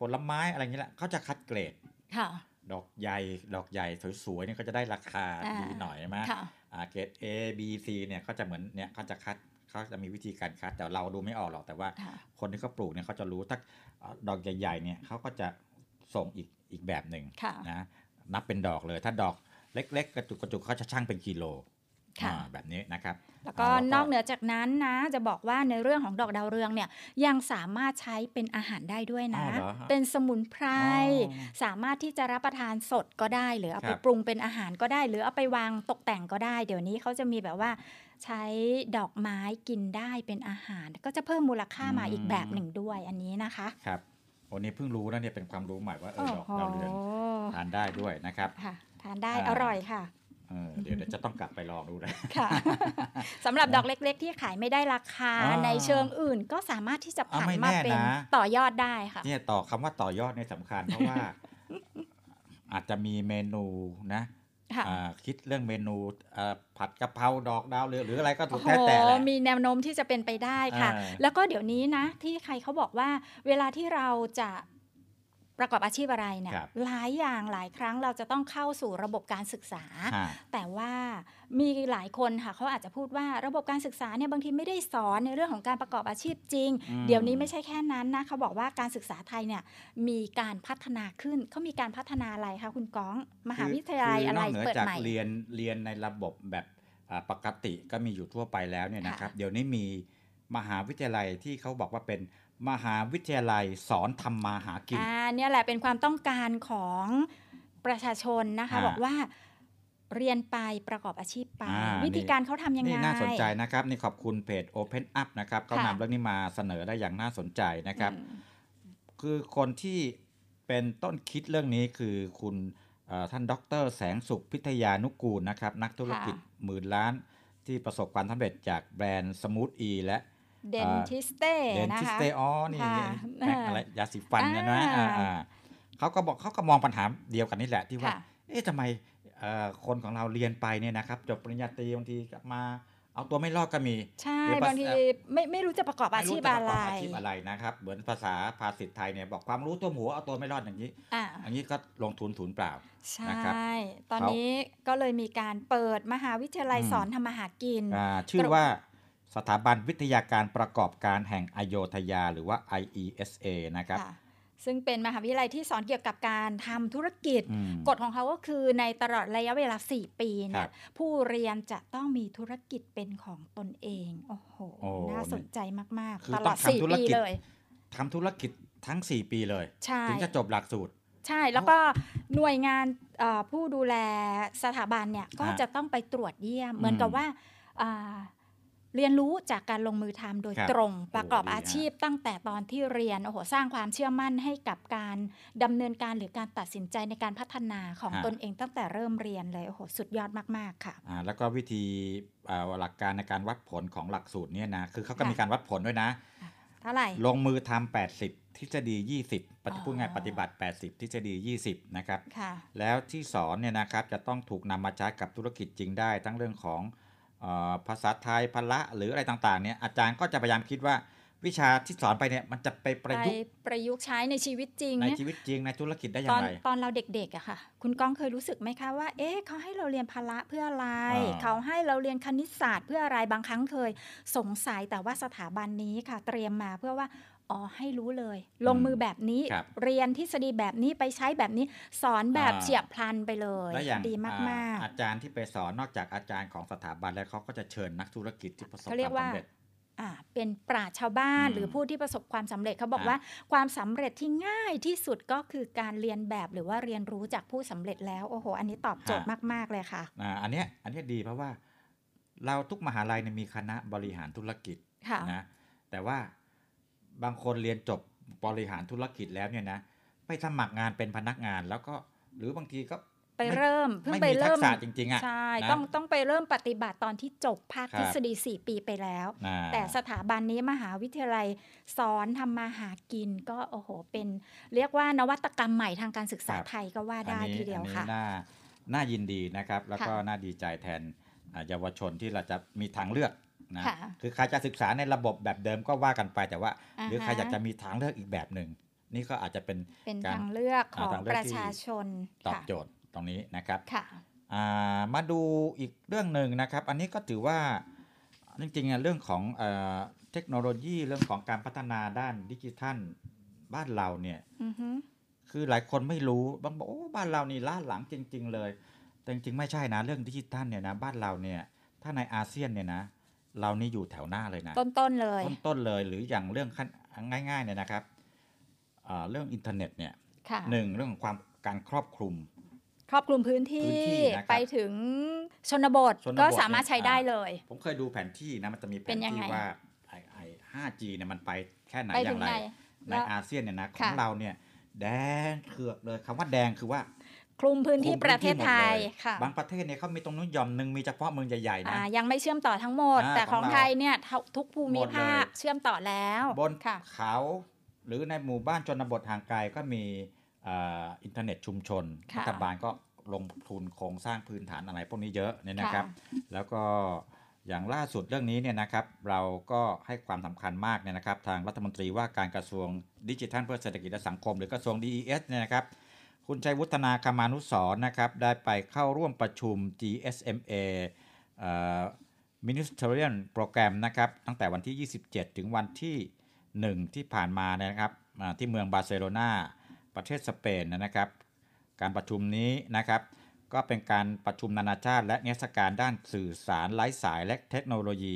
ผลไม้อะไรอย่างเงี้ยแหละเขาจะคัดเกรดค่ะดอกใหญ่ดอกใหญ่สวยๆเนี่ยก็จะได้ราคาอ่าดีหน่อยใช่ไหมค่ะอ่าเกรด A B C เนี่ยก็จะเหมือนเนี่ยเขาจะคัดเขาจะมีวิธีการคัดแต่เราดูไม่ออกหรอกแต่ว่าค่ะคนที่เขาปลูกเนี่ยเขาจะรู้ถ้าอ่าดอกใหญ่ๆเนี่ยเขาก็จะส่งอีกอีกแบบหนึ่งค่ะนะนับเป็นดอกเลย ถ้าดอกเล็ก ๆ กระจุกกระจุกเขาจะชั่งเป็นกิโลค่ะอ่า แบบนี้นะครับ แล้วก็านอกเหนือจากนั้นนะจะบอกว่าในเรื่องของดอกดาวเรืองเนี่ยยังสามารถใช้เป็นอาหารได้ด้วยนะอ้าวเหรอฮะเป็นสมุนไพรอ๋อสามารถที่จะรับประทานสดก็ได้ หรือเอาคไปรับปรุงเป็นอาหารก็ได้ หรือเอาไปวางตกแต่งก็ได้ เดี๋ยวนี้เขาจะมีแบบว่าใช้ดอกไม้กินได้เป็นอาหาร ก็จะเพิ่มมูลค่ามาอีกแบบหนึ่งด้วยอันนี้นะคะครับวันนี้เพิ่งรู้นะเนี่ยเป็นความรู้ใหม่ว่าเออดอกโอ้โหดาวเรืองทานได้ด้วยนะครับค่ะทานได้อ่าอร่อยค่ะ เออเดี๋ยวเดี๋ยวจะต้องกลับไปลองดูนะค่ะสำหรับดอกเล็ก ๆ ที่ขายไม่ได้ราคาอ่าในเชิงอื่น ก็สามารถที่จะอ่าผันไม่มาแน่เป็นนะต่อยอดได้ค่ะเนี่ยต่อคำว่าต่อยอดเนี่ยสำคัญเพราะว่า อาจจะมีเมนูนะค่ะอ่าคิดเรื่องเมนูอ่าผัดกะเพราดอกดาวเรืองหรืออะไรก็ถูโอ้กโหแท้แต่แหละมีแนวโน้มที่จะเป็นไปได้ค่ะอ่าแล้วก็เดี๋ยวนี้นะ ที่ใครเขาบอกว่า เวลาที่เราจะ ประกอบอาชีพอะไรเนี่ยครับหลายอย่างหลายครั้งเราจะต้องเข้าสู่ระบบการศึกษาฮะแต่ว่ามีหลายคนค่ะเขาอาจจะพูดว่าระบบการศึกษาเนี่ยบางทีไม่ได้สอนในเรื่องของการประกอบอาชีพจริงอืมเดี๋ยวนี้ไม่ใช่แค่นั้นนะเขาบอกว่าการศึกษาไทยเนี่ยมีการพัฒนาขึ้นเขามีการพัฒนาอะไรคะคุณก้อง มหาวิทยาลัยคือะไรนอกเหนือเปิดจากใหม่เรียนเรียนในระบบแบบอ่าปกติก็มีอยู่ทั่วไปแล้วเนี่ยนะครับ เดี๋ยวนี้มีมหาวิทยาลัยที่เขาบอกว่าเป็น มหาวิทยาลัยสอนทำมาหากินอ่าเนี่ยแหละเป็นความต้องการของประชาชนนะคะอ่าบอกว่าเรียนไปประกอบอาชีพไปอ่าวิธีการเขาทำยังไงนี่น่าสนใจนะครับนี่ขอบคุณเพจ Open Up นะครับเขาค่ะนำเรื่องนี้มาเสนอได้อย่างน่าสนใจนะครับอืมคือคนที่เป็นต้นคิดเรื่องนี้คือคุณเอ่อท่านดร แสงสุขพิทยานุกูลนะครับ นักธุรกิจหมื่นล้านที่ประสบความสำเร็จจากแบรนด์ Smooth E และ Dentiste Dentiste นะคะอ๋อนี่ค่ะแม็กอะไรยาสีฟันเนี่ยนะอ่าอ่าอ่าเขาก็บอกเขาก็มองปัญหาเดียวกันนี่แหละที่ว่าค่ะเอ๊ะทำไมเอ่อคนของเราเรียนไปเนี่ยนะครับ จบปริญญาตรีบางทีกลับมาเอาตัวไม่รอดก็มี ใช่หรือบางทีไม่ไม่รู้จะประกอบอาชีพม่อะจไรปกบอาชีพอะไรนะครับ เหมือนภาษาภาษิตไทยเนี่ยบอกความรู้ตัวหัวเอาตัวไม่รอดอย่างนี้อ่าอย่างนี้ก็ลงทุนศูนย์เปล่า ใชนะครับ่ตอนเขานี้ก็เลยมีการเปิดมหาวิทยาลัยอืมสอนทำมาหากินอ่าชื่อว่า สถาบันวิทยาการประกอบการแห่งอโยธยาหรือว่า IESA นะครับค่ะซึ่งเป็นมหาวิทยาลัยที่สอนเกี่ยวกับการทำธุรกิจอืมกฎของเขาก็คือในตลอดระยะเวลา 4 ปีคเนี่รัยบผู้เรียนจะต้องมีธุรกิจเป็นของตนเอง โอ้โหโอ้น่าสนใจมากคืๆอตลต้ออดงทำธุ4รปีกิจเลยทำธุรกิจทั้ง 4 ปีเลยใช่ถึงจะจบหลักสูตร ใช่แล้วก็หน่วยงานเอ่อผู้ดูแลสถาบันเนี่ยก็ฮะจะต้องไปตรวจเยี่ยม เหมือนกับอืมว่าอ่า เรียนรู้จากการลงมือทำโดยครับตรงโอ้ประกอบดีฮะอาชีพตั้งแต่ตอนที่เรียนโอ้โหสร้างความเชื่อมั่นให้กับการดำเนินการหรือการตัดสินใจในการพัฒนาของฮะตนเองตั้งแต่เริ่มเรียนเลยโอ้โหสุดยอดมากๆค่ะอ่าแล้วก็วิธีอ่าหลักการในการวัดผลของหลักสูตรเนี่ยนะคือเขาก็ค่ะมีการวัดผลด้วยนะเท่าไหร่ลงมือทำ80 ทฤษฎี 20 ปฏิอ๋อพูดง่ายปฏิบัติ 80 ทฤษฎี 20 นะครับค่ะแล้วที่สอนเนี่ยนะครับจะต้องถูกนำมาใช้กับธุรกิจจริงได้ ทั้งเรื่องของเออ ภาษาไทยพละหรืออะไรต่างๆเนี่ยอาจารย์ก็จะพยายามคิดว่าวิชาที่สอนไปเนี่ยมันจะไปประยุกต์ไปประยุกต์ใช้ในชีวิตจริง ในเนี่ยชีวิตจริงในธุรกิจได้อตย่าอนงไร ตอนเราเด็กๆอะค่ะ คุณก้องเคยรู้สึกไหมคะว่า เอ๊ะเขาให้เราเรียนพละเพื่ออะไรอ่าเขาให้เราเรียนคณิตศาสตร์เพื่ออะไรบางครั้งเคยสงสัยแต่ว่าสถาบันนี้ค่ะ เตรียมมาเพื่อว่า อ๋อให้รู้เลย ลงมือแบบนี้ครับเรียนทฤษฎีแบบนี้ไปใช้แบบนี้สอนแบบอ่าเฉียบพลันไปเลยและอย่างดีมากอ่อาจารย์ที่ไปสอนนอกจากอาจารย์ของสถาบันแล้วเขาก็จะเชิญนักธุรกิจที่ประสบเขาเรีคยกวามว่าสำเร็จๆอ่าเป็นปราชญ์ชาวบ้านอืมหรือผู้ที่ประสบความสำเร็จเขาบอกอ่าว่าความสำเร็จที่ง่ายที่สุดก็คือการเรียนแบบหรือว่าเรียนรู้จากผู้สำเร็จแล้วโอ้โห อันนี้ตอบโจทย์มากๆเลยค่ะอ่าอันเนี้ยอันเนี้ยดีเพราะว่า เราทุกมหาลัยเนี่ยมีคณะบริหารธุรกิจค่ะนะแต่ว่า บางคนเรียนจบบริหารธุรกิจแล้วเนี่ยนะ ไปสมัครงานเป็นพนักงานแล้วก็หรือบางทีก็ไปเริ่มเพิ่งไม่ไปมีทัเริ่กมษะจริงๆอะใช่นะต้องต้องไปเริ่มปฏิบัติตอนที่จบภาคครับทฤษฎี 4 ปีไปแล้วอ่าแต่สถาบันนี้มหาวิทยาลัยสอนทำมาหากินก็โอ้โหเป็น เรียกว่านวัตกรรมใหม่ทางการศึกษาครับไทยก็ว่าได้อันนี้ทีเดียวอันนี้ค่ะน่าน่ายินดีนะครับ แล้วก็ค่ะน่าดีใจแทนอ่าเยาวชนที่เราจะมีทางเลือก นะค่ะคือใครจะศึกษาในระบบแบบเดิมก็ว่ากันไปแต่ว่าอ่าฮะหรือใครอยากจะมีทางเลือกอีกแบบหนึ่งนี่ก็อาจจะเป็นเป็นกรทางเลือกของทางเลืปอกระที่ชาชนตอบค่ะโจทย์ตรงนี้นะครับค่ะอ่ามาดูอีกเรื่องหนึ่งนะครับ อันนี้ก็ถือว่าจริงๆอะเรื่องของเออเทคโนโลยีเรื่องของการพัฒนาด้านดิจิทัลบ้านเราเนี่ยอือฮึคือหลายคนไม่รู้บางบอกโอ้บ้านเรานี่ล้าหลังจริง ๆ เลย แต่จริงๆไม่ใช่นะ เรื่องดิจิทัลเนี่ยนะบ้านเราเนี่ยถ้าในอาเซียนเนี่ยนะ เรานี่อยู่แถวหน้าเลยนะต้นๆเลยต้นๆเลย หรืออย่างเรื่องขั้นง่ายๆเนี่ยนะครับอ่าเรื่องอินเทอร์เน็ตเนี่ยค่ะหนึ่งเรื่องของความการครอบคลุม ครอบคลุมพื้นพื้ที่นที่นะครับไปถึงชนบทชนบทก็สามารถใช้เนี่ยได้เลย ผมเคยดูแผนที่นะมันจะมีแผเป็นนยังที่ไงว่าไอ้ไอ้ 5G เนี่ยมันไปแค่ไหนไปอถึย่างงไรไหนในแล้วอาเซียนเนี่ยนะขอค่ะงเราเนี่ยแดงเถือกเลยคำว่าแดงคือว่า คลุมพื้นที่คุมประเทศไทยหมดเลยค่ะบางประเทศเนี่ยเขามีตรงนู้นหย่อมหนึ่งมีเฉพาะเมืองใหญ่ๆนะอ่ายังไม่เชื่อมต่อทั้งหมดอ่าแต่ของของเราไทยเนี่ยทุกทุกภูมิภาคหมดเลยเชื่อมต่อแล้วบนค่ะเขาหรือในหมู่บ้านชนบทห่างไกลก็มีเอ่ออินเทอร์เน็ตชุมชนค่ะรัฐบาลก็ลงทุนโครงสร้างพื้นฐานอะไรพวกนี้เยอะเนี่ยนะครับ แล้วก็อย่างล่าสุดเรื่องนี้เนี่ยนะครับ เราก็ให้ความสำคัญมากเนี่ยนะครับ ทางรัฐมนตรีว่าการกระทรวงดิจิทัลเพื่อเศรษฐกิจและสังคม หรือกระทรวง DES เนี่ยนะครับ คุณชัยวุฒนาคมานุสรนะครับได้ไปเข้าร่วมประชุม GSMA Ministerial Program นะครับตั้งแต่วันที่ 27 ถึงวันที่ 1 ที่ผ่านมาเนี่ยนะครับที่เมืองบาร์เซโลนาประเทศสเปนนะครับ การประชุมนี้นะครับ ก็เป็นการประชุมนานาชาติ และนิทรรศการด้านสื่อสารไร้สายและเทคโนโลยี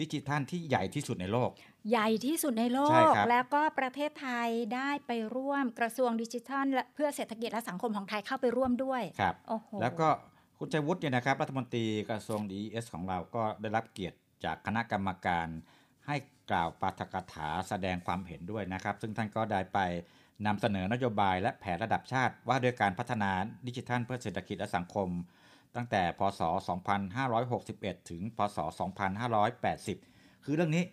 ดิจิทัลที่ใหญ่ที่สุดในโลก ใหญ่ที่สุดในโลใช่กครับแล้วก็ประเทศไทยได้ไปร่วมกระทรวงดิจิทัลและเพื่อเศรษฐกิจและสังคมของไทยเข้าไปร่วมด้วยครับโอ้โหแล้วก็คุณชัยวุฒิเนี่ยนะครับรัฐมนตรีกระทรวง DES ของเราก็ได้รับเกียรติจากคณะกรรมการให้กล่าวปาฐกถาแสดงความเห็นด้วยนะครับ ซึ่งท่านก็ได้ไปนำเสนอนโยบายและแผนระดับชาติว่าด้วยการพัฒนาดิจิทัลเพื่อเศรษฐกิจและสังคม ตั้งแต่พศ 2561 ถึง พศ 2580 คือเรื่องนี้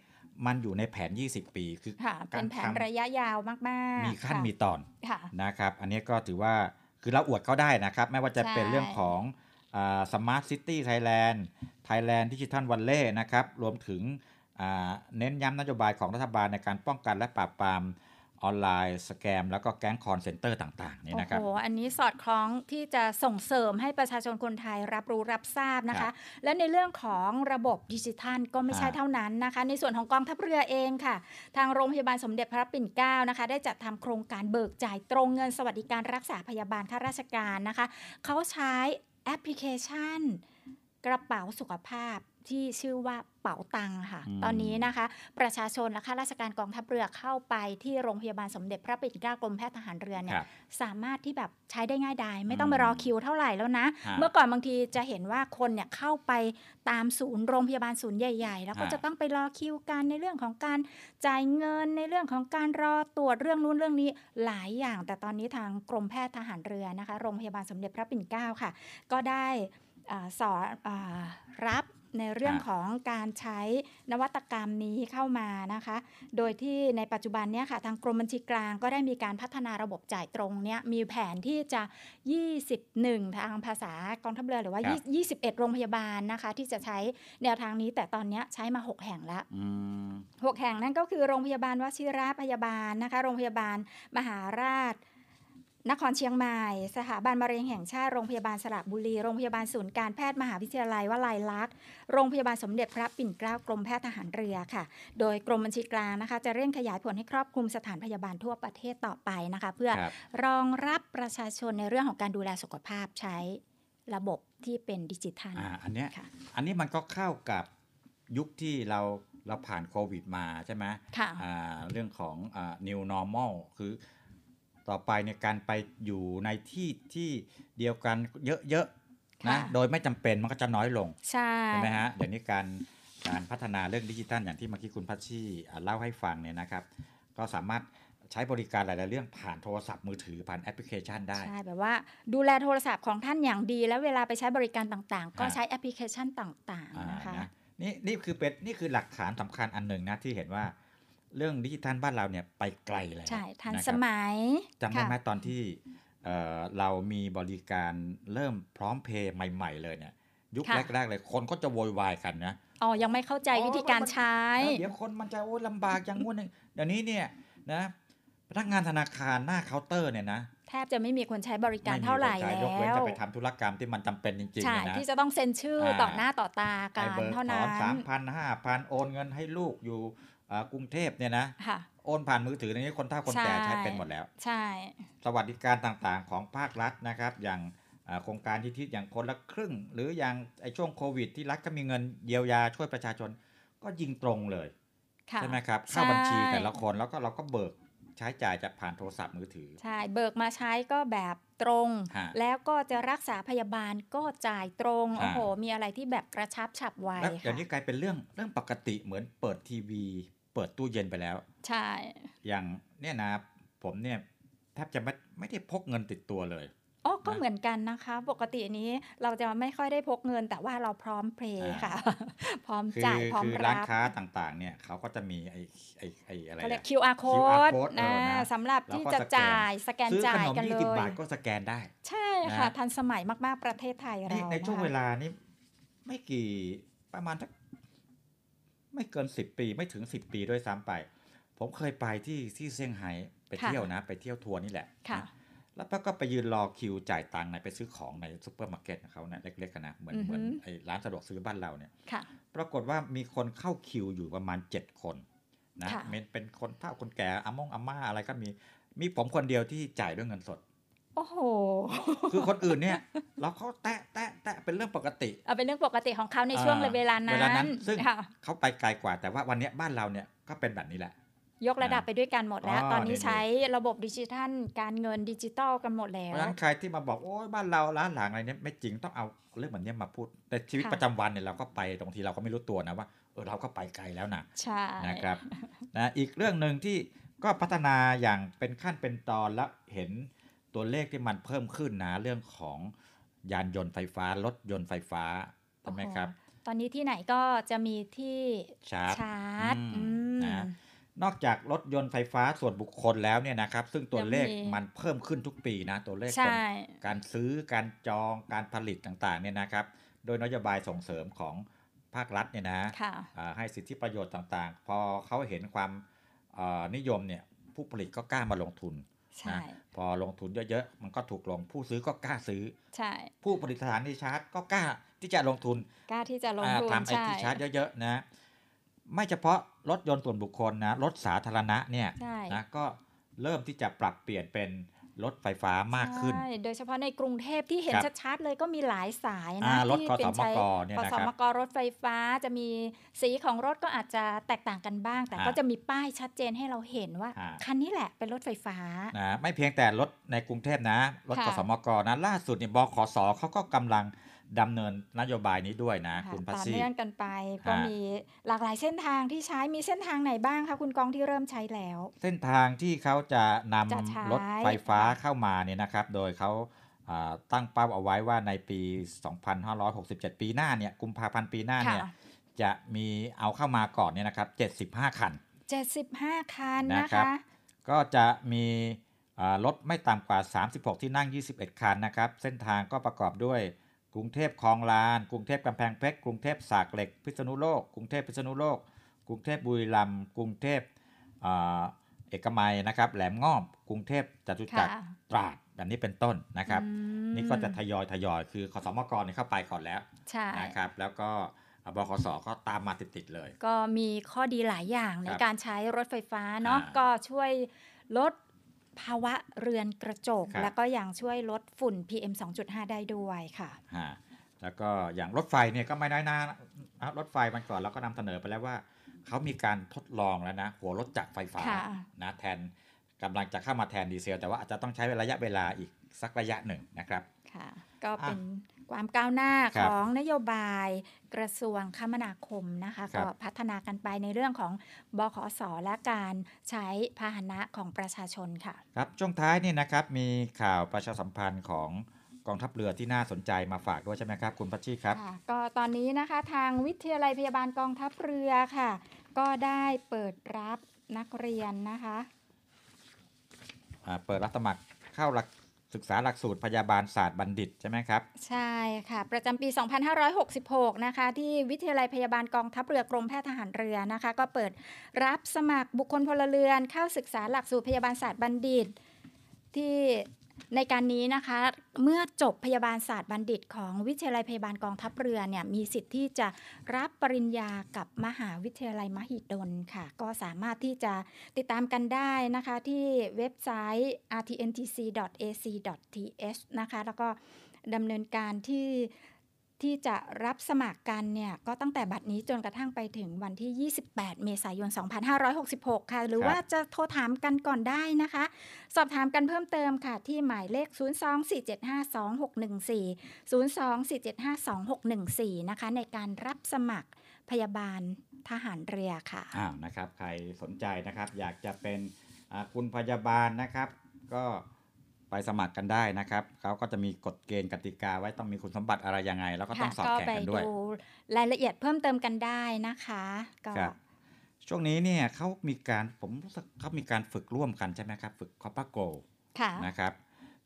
มันอยู่ในแผน 20 ปีคือค่ะเป็นแผนระยะยาวมากๆ มีขั้นค่ะมีตอนค่ะนะครับ อันนี้ก็ถือว่าคือเราอวดเขาได้นะครับ ไม่ว่าจะเป็นใช่เรื่องของSmart City Thailand Thailand Digital Valley นะครับ รวมถึงอ่าเน้นย้ำนโยบายของรัฐบาลในการป้องกันและปราบปราม online scam แล้วก็แก๊ง call center ต่างๆนี่นะครับโอ้โหอันนี้สอดคล้องที่จะส่งเสริมให้ประชาชนคนไทยรับรู้รับทราบนะครัคะและในเรื่องของระบบดิจิทัลก็ไม่ใช่อ่าเท่านั้นนะคะ ในส่วนของกองทัพเรือเองค่ะ ทางโรงพยาบาลสมเด็จพระปิ่นเกล้านะคะ ได้จัดทำโครงการเบิกจ่ายตรงเงินสวัสดิการรักษาพยาบาลข้าราชการนะคะเขาใช้แอปพลิเคชัน กระเป๋าสุขภาพ ที่ชื่อว่าเป๋าตังค่ะอืมตอนนี้นะคะ ประชาชนและข้าราชการกองทัพเรือเข้าไปที่โรงพยาบาลสมเด็จพระปิ่นเกล้ากรมแพทย์ทหารเรือเนี่คยรับสามารถที่แบบใช้ได้ง่ายดายไม่ต้องอืมไปรอคิวเท่าไหร่แล้วนะฮะเมื่อก่อนบางทีจะเห็นว่าคนเนี่ยเข้าไปตามศูนย์โรงพยาบาลศูนย์ใหญ่ ๆ แล้วก็ฮะจะต้องไปรอคิวกันในเรื่องของการจ่ายเงินในเรื่องของการรอตรวจเรื่องนู้นเรื่องนี้หลายอย่าง แต่ตอนนี้ทางกรมแพทย์ทหารเรือนะคะ โรงพยาบาลสมเด็จพระปิ่นเกล้าค่ะ ก็ได้อาสอนอารับ ในเรื่องฮะของการใช้นวัตกรรมนี้เข้ามานะคะ โดยที่ในปัจจุบันเนี้ยค่ะทางกรมบัญชีกลางก็ได้มีการพัฒนาระบบจ่ายตรงเนี้ยมีแผนที่จะ 21 ทางภาษากองทัพเรือหรือว่าครับ21 โรงพยาบาลนะคะ ที่จะใช้แนวทางนี้แต่ตอนเนี้ยใช้มา 6 แห่งแล้วอืม6แห่งนั่นก็คือโรงพยาบาลวชิระพยาบาลนะคะ โรงพยาบาลมหาราช นครเชียงใหม่ สถาบันมะเร็งแห่งชาติโรงพยาบาลสระบุรี โรงพยาบาลศูนย์การแพทย์มหาวิทยาลัยวลัยลักษณ์ โรงพยาบาลสมเด็จพระปิ่นเกล้ากรมแพทย์ทหารเรือค่ะ โดยกรมบัญชีกลางนะคะ จะเร่งขยายผลให้ครอบคลุมสถานพยาบาลทั่วประเทศต่อไปนะคะ เพื่อครับรองรับประชาชนในเรื่องของการดูแลสุขภาพใช้ระบบที่เป็นดิจิทัลอ่าอันเนี้ยค่ะอันนี้มันก็เข้ากับยุคที่เราเราผ่านโควิดมาใช่ไหมค่ะอ่าเรื่องของอ่า new normal คือ ต่อไปเนี่ยการไปอยู่ในที่ที่เดียวกันเยอะๆนะค่ะโดยไม่จำเป็นมันก็จะน้อยลงใช่ใช่ไหมฮะเดี๋ยวนี้การการพัฒนาเรื่องดิจิทัลอย่างที่เมื่อกี้คุณพัชชีอ่าเล่าให้ฟังเนี่ยนะครับ ก็สามารถใช้บริการหลาย ๆ เรื่องผ่านโทรศัพท์มือถือผ่านแอปพลิเคชันได้ ใช่ แบบว่าดูแลโทรศัพท์ของท่านอย่างดี แล้วเวลาไปใช้บริการต่าง ๆ ก็ฮะใช้แอปพลิเคชันต่างอ่าๆนะคะนะนี่นี่คือเป็นนี่คือหลักฐานสำคัญอันหนึ่งนะที่เห็นว่า เรื่องดิจิทัลบ้านเราเนี่ยไปไกลแล้วใช่ทันนะครับสมัยจำได้ไหมค่ะตอนที่เอ่อเรามีบริการเริ่มพร้อมเพย์ใหม่ ๆ เลยเนี่ย ยุคค่ะแรก ๆ เลยคนก็จะโวยวายกันนะอ๋อ ยังไม่เข้าใจวิธีการใช้ เดี๋ยวคนมันจะโอ้ยลำบากอย่างงู้นอย่างเดี๋ยวนี้เนี่ยนะพนักงานธนาคารหน้าเคาน์เตอร์เนี่ยนะแทบจะไม่มีคนใช้บริการไม่มีเท่าไหร่คนใช้แล้ยกเว้นวจะไปทำธุรกรรมที่มันจำเป็นจริงๆใช่เนี่ยนะที่จะต้องเซ็นชื่ออาต่อหน้าต่อตากัไอ้นเบิกเท่าถนั้อนนสามพันห้าพันโอนเงินให้ลูกอยู่อ่า กรุงเทพเนี่ยนะค่ะโอนผ่านมือถือในนี้คนเฒ่าคนแก่ใช่ใช้เป็นหมดแล้ว ใช่ สวัสดิการต่างๆของภาครัฐนะครับ อย่างอ่าโครงการที่ทิศอย่างคนละครึ่ง หรืออย่างไอ้ช่วงโควิด ที่รัฐก็มีเงินเยียวยาช่วยประชาชนก็ยิงตรงเลยค่ะใช่ไหมครับเข้าบัญชีใช่แต่ละคนแล้วก็เราก็เบิกใช้จ่ายจากผ่านโทรศัพท์มือถือ ใช่ เบิกมาใช้ก็แบบตรงฮะแล้วก็จะรักษาพยาบาลก็จ่ายตรงฮะโอ้โหมีอะไรที่แบบกระชับฉับไวแล้วเดี๋ยวค่ะนี้กลายเป็นเรื่องเรื่องปกติเหมือนเปิดทีวีเปิดตู้เย็นไปแล้ว ใช่ อย่างเนี่ยนะผมเนี่ยแทบจะไม่ไม่ได้พกเงินติดตัวเลยอ๋อก็เหมือนกันนะคะ ปกตินี้เราจะไม่ค่อยได้พกเงิน แต่ว่าเราพร้อมเพลย์ค่ะ พร้อมคือจ่ายพร้อมคือรัร้านบค้าต่างๆ เนี่ยเขาก็จะมีไอ้ไอ้ไอ้อะไรเขาเรียกอะ QR QR code code เอนะอนะสำหรับแล้วที่ก็จะสแกนจ่ายสแกนซื้อจ่าขยนมกันเลยี่สิบยบาทก็สแกนได้ ใช่ค่ะนะทันสมัยมากๆประเทศไทยเรานี่ในช่วงนะคะเวลานี้ไม่กี่ประมาณสัก ไม่เกินสิบปีไม่ถึงสิบปีด้วยซ้ำไป ผมเคยไปที่ที่เซี่ยงไฮ้ไปค่ะเที่ยวนะ ไปเที่ยวทัวร์นี่แหละค่ะนะแล้วก็ไปยืนรอคิวจ่ายตังค์ในไปซื้อของในซูเปอร์มาร์เก็ตของเขาเนี่ยเล็กๆกันนะเหมือนอือฮึเหมือนไอ้ร้านสะดวกซื้อบ้านเราเนี่ยค่ะปรากฏว่ามีคนเข้าคิวอยู่ประมาณ 7 คนนะค่ะเป็นเป็นคนเฒ่าคนแก่อากงอาม่าอะไรก็มีมีผมคนเดียวที่จ่ายด้วยเงินสด โอ้โห คือคนอื่นเนี่ย เราเขาแตะแตะแตะเป็นเรื่องปกติเอาเป็นเรื่องปกติของเขาในช่วงอ่าเวลานั้นเวลานั้น ซึ่งค่ะเขาไปไกลกว่าแต่ว่าวันเนี้ยบ้านเราเนี่ยก็เป็นแบบนี้แหละ ยกระดับไปด้วยกันหมดแล้วอ๋อตอนนี้นี่ใช้ระบบดิจิทัล การเงินดิจิตอลกันหมดแล้เพวราะฉะนั้นใครที่มาบอกโอ้ยบ้านเราร้านหลังอะไรเนี่ยไม่จริงต้องเอาเรื่องแบบเนี้ยมาพูดแต่ชีวิตค่ะประจำวันเนี่ยเราก็ไปบางทีเราก็ไม่รู้ตัวนะว่าเออเราก็ไปไกลแล้วนะใช่นะครับนะอีกเรื่องหนึ่งที่ก็พัฒนาอย่างเป็นขั้นเป็นตอนแล้วเห็น ตัวเลขที่มันเพิ่มขึ้นนะเรื่องของยานยนต์ไฟฟ้ารถยนต์ไฟฟ้าใช่ไหมครับ ตอนนี้ที่ไหนก็จะมีที่ชาร์จชาร์จอืมอืมนะนอกจากรถยนต์ไฟฟ้าส่วนบุคคลแล้วเนี่ยนะครับ ซึ่งตัวเลขยังมีมันเพิ่มขึ้นทุกปีนะ ตัวเลขใช่ของการซื้อการจองการผลิตต่างๆเนี่ยนะครับ โดยนโยบายส่งเสริมของภาครัฐเนี่ยนะค่ะอ่าให้สิทธิประโยชน์ต่างๆ พอเขาเห็นความเอ่อนิยมเนี่ยผู้ผลิตก็กล้ามาลงทุน ใช่นะพอลงทุนเยอะๆ มันก็ถูกลง ผู้ซื้อก็กล้าซื้อ ใช่ ผู้ผลิตสถานีชาร์จก็กล้าที่จะลงทุน กล้าที่จะลงอ่าทุนทำไอใช่ทีชาร์จเยอะๆนะ ไม่เฉพาะรถยนต์ส่วนบุคคลนะ รถสาธารณะเนี่ยใช่นะก็เริ่มที่จะปรับเปลี่ยนเป็น รถไฟฟ้ามากขึ้นใช่โดยเฉพาะในกรุงเทพที่เห็นครับชัดๆเลยก็มีหลายสายอ่านะรถที่ขเป็สนมใช้กเนี่ยขนะสครับมกรถไฟฟ้าจะมีสีของรถก็อาจจะแตกต่างกันบ้าง แต่อ่าก็จะมีป้ายชัดเจนให้เราเห็นว่าอ่าคันนี้แหละเป็นรถไฟฟ้านะไม่เพียงแต่รถในกรุงเทพนะ รถค่ะขสมกนะล่าสุดเนี่ยบขสเขาก็กำลัง ดำเนินนโยบายนี้ด้วยนะค่ะคุณพัชต่อชีเนื่องกันไป ก็ฮะมีหลากหลายเส้นทางที่ใช้มีเส้นทางไหนบ้างคะคุณกองที่เริ่มใช้แล้ว เส้นทางที่เขาจะนจะใช้ำรถไฟฟ้าเข้ามาเนี่ยนะครับ โดยเขาอ่าตั้งเป้าเอาไว้ว่าในปี 2567 ปีหน้าเนี่ยกุมภาพันธ์ปีหน้าเนี่ยค่ะจะมีเอาเข้ามาก่อนเนี่ยนะครับ 75 คัน 75 คันนะนะครัคะบก็จะมีอ่ารถไม่ต่ำกว่า 36 ที่นั่ง 21 คันนะครับ เส้นทางก็ประกอบด้วย กรุงเทพคลองลาน กรุงเทพกำแพงเพชร กรุงเทพสากเหล็ก พิษณุโลก กรุงเทพพิษณุโลก กรุงเทพบุรีรัมย์ กรุงเทพอ่าเอกมัยนะครับ แหลมง่อมกรุงเทพจตุจักรค่ะตราดแบบนี้เป็นต้นนะครับอืมนี่ก็จะทยอยทยอย คือขสมกรเนี่ยเข้าไปก่อนแล้วใช่นะครับ แล้วก็บขสก็ตามมาติดๆเลย ก็มีข้อดีหลายอย่างในครับการใช้รถไฟฟ้าเนาะอ่าก็ช่วยลด ภาวะเรือนกระจก ครับ แล้วก็ยังช่วยลดฝุ่น PM 2.5 ได้ด้วยค่ะ ฮะแล้วก็อย่างรถไฟเนี่ยก็ไม่น้อยหน้านะรถไฟมันก่อนเราก็นำเสนอไปแล้วว่า เขามีการทดลองแล้วนะ หัวรถจักรไฟฟ้าค่ะ นะแทนกำลังจะเข้ามาแทนดีเซล แต่ว่าอาจจะต้องใช้ระยะเวลาอีกสักระยะหนึ่งนะครับ ค่ะ ก็เป็น ความก้าวหน้าครัขบองนโยบายกระทรวงคมนาคมนะคะครัก็บพัฒนากันไปในเรื่องของบขสและการใช้พาหนะของประชาชนค่ะ ครับช่วงท้ายนี่นะครับมีข่าวประชาสัมพันธ์ของกองทัพเรือที่น่าสนใจมาฝากด้วยใช่ไหมครับ คุณพัชชีครับค่ะก็ตอนนี้นะคะทางวิทยาลัยพยาบาลกองทัพเรือค่ะ ก็ได้เปิดรับนักเรียนนะคะอ่าเปิดรับสมัครเข้าหลัก ศึกษาหลักสูตรพยาบาลศาสตร์บัณฑิตใช่ไหมครับ ใช่ค่ะ ประจำปี 2566 นะคะ ที่วิทยาลัยพยาบาลกองทัพเรือกรมแพทย์ทหารเรือนะคะ ก็เปิดรับสมัครบุคคลพลเรือน เข้าศึกษาหลักสูตรพยาบาลศาสตร์บัณฑิต ที่ ในการนี้นะคะ เมื่อจบพยาบาลศาสตร์บัณฑิต ของวิทยาลัยพยาบาลกองทัพเรือเนี่ยมีสิทธิ์ที่จะรับปริญญากับมหาวิทยาลัยมหิดลค่ะ ก็สามารถที่จะติดตามกันได้นะคะที่เว็บไซต์ rtntc.ac.th นะคะ แล้วก็ดำเนินการที่ ที่จะรับสมัครกันเนี่ยก็ตั้งแต่บัดนี้จนกระทั่งไปถึงวันที่ 28 เมษายน 2566 ค่ะ หรือครับว่าจะโทรถามกันก่อนได้นะคะ สอบถามกันเพิ่มเติมค่ะ ที่หมายเลข 024752614 024752614 นะคะ ในการรับสมัครพยาบาลทหารเรือค่ะอ้าวนะครับ ใครสนใจนะครับ อยากจะเป็นอ่าคุณพยาบาลนะครับ ก็ ไปสมัครกันได้นะครับเขาก็จะมีกฎเกณฑ์กติกาไว้ต้องมีคุณสมบัติอะไรยังไง แล้วก็ต้องสอบก็แข่งไปกันด้วยดูรายละเอียดเพิ่มเติมกันได้นะคะก็ครับช่วงนี้เนี่ยเขามีการผมรู้สึกเขามีการฝึกร่วมกันใช่ไหมครับ ฝึกคอปปาโกค่ะนะครับ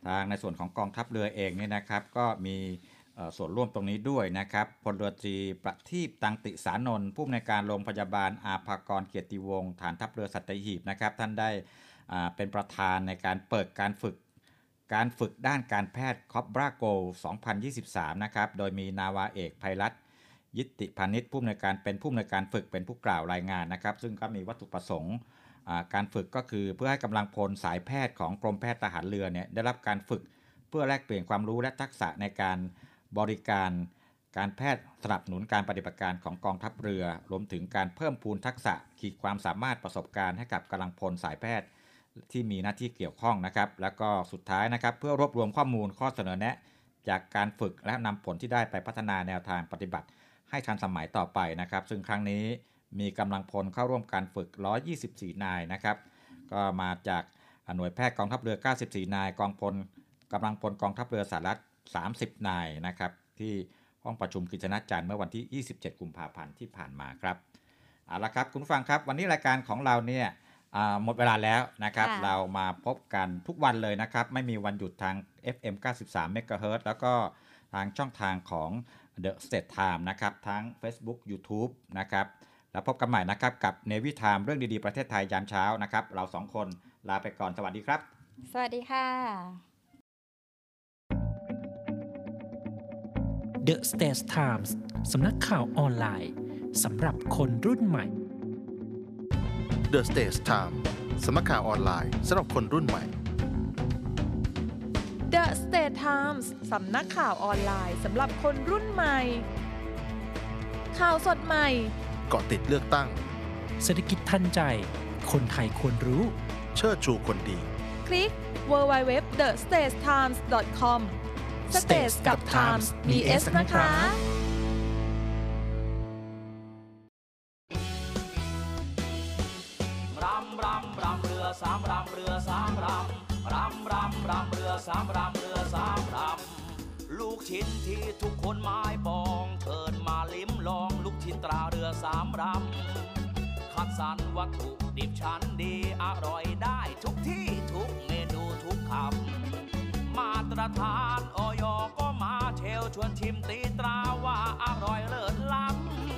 ทางในส่วนของกองทัพเรือเองเนี่ยนะครับ ก็มีเอ่อส่วนร่วมตรงนี้ด้วยนะครับพลเรือตรีประทีปตังติสานนท์ผู้อำนวยการโรงพยาบาลอาภากรเกียรติวงศ์ฐานทัพเรือสัตหีบนะครับ ท่านได้อ่าเป็นประธานในการเปิดการฝึก การฝึกด้านการแพทย์คอปบราโก2023 นะครับ โดยมีนาวาเอกภัยรัตยิติพานิชผู้อำนวยการเป็นผู้อำนวยการฝึกเป็นผู้กล่าวรายงานนะครับ ซึ่งก็มีวัตถุประสงค์การฝึกก็คือเพื่อให้กำลังพลสายแพทย์ของกรมแพทย์ทหารเรือเนี่ยได้รับการฝึกเพื่อแลกเปลี่ยนความรู้และทักษะในการบริการการแพทย์สนับสนุนการปฏิบัติการของกองทัพเรือ รวมถึงการเพิ่มพูนทักษะขีดความสามารถประสบการณ์ให้กับกำลังพลสายแพทย์ ที่มีหน้าที่เกี่ยวข้องนะครับ แล้วก็สุดท้ายนะครับ เพื่อรวบรวมข้อมูลข้อเสนอแนะ จากการฝึกและนำผลที่ได้ไปพัฒนาแนวทางปฏิบัติ ให้ทันสมัยต่อไปนะครับ ซึ่งครั้งนี้มีกำลังพลเข้าร่วมการฝึก 124 นายนะครับ ก็มาจากหน่วยแพทย์กองทัพเรือ 94 นาย กองพลกำลังพลกองทัพเรือสหรัฐ 30 นายนะครับ ที่ห้องประชุมกิจนาจันทร์เมื่อวันที่ 27 กุมภาพันธ์ที่ผ่านมาครับเอาละครับคุณฟังครับ วันนี้รายการของเราเนี่ย หมดเวลาแล้วนะครับ ค่ะ เรามาพบกันทุกวันเลยนะครับ ไม่มีวันหยุดทาง FM 93 MHz แล้วก็ทางช่องทางของ The State Time นะครับ ทั้ง Facebook YouTube นะครับ แล้วพบกันใหม่นะครับกับ Navy Time เรื่องดีๆ ประเทศไทยยามเช้านะครับ เราสองคนลาไปก่อนสวัสดีครับ สวัสดีค่ะ The States Times สำนักข่าวออนไลน์สำหรับคนรุ่นใหม่ The Stage Time สำนักข่าวออนไลน์สำหรับคนรุ่นใหม่ The State Times สำนักข่าวออนไลน์สำหรับคนรุ่นใหม่ ข่าวสดใหม่ เกาะติดเลือกตั้ง เศรษฐกิจทันใจ คนไทยควรรู้ เชิดชูคนดี คลิก www.thestagetimes.com States กับ Times มี S นะคะ ทุกคนหมายปองเชิญมาลิ้มลองลูกชิ้นตราเรือสามรำคัดสรรวัตถุดิบชั้นดีอร่อยได้ทุกที่ทุกเมนูทุกคำมาตรฐานออยก็มาเชลชวนชิมตีตราว่าอร่อยเลิศล้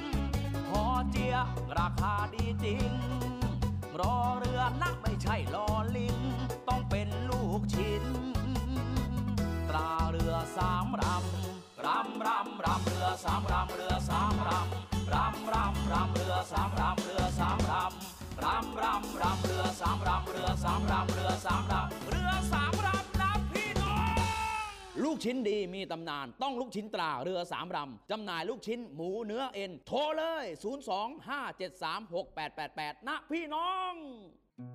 ำหอเจียราคาดีจริง รอเรือนะไม่ใช่รอลิง ต้องเป็นลูกชิ้น ตราเรือสามรำ รำรำรำเรือสามรำเรือสามรำรำรำรำเรือสามรำเรือสามรำรำรำรำเรือสามรำเรือสามรำเรือสามรำเรือสามรำนะพี่น้องลูกชิ้นดีมีตำนานต้องลูกชิ้นตราเรือสามรำจำหน่ายลูกชิ้นหมูเนื้อเอ็นโทรเลย 025736888 นะพี่น้อง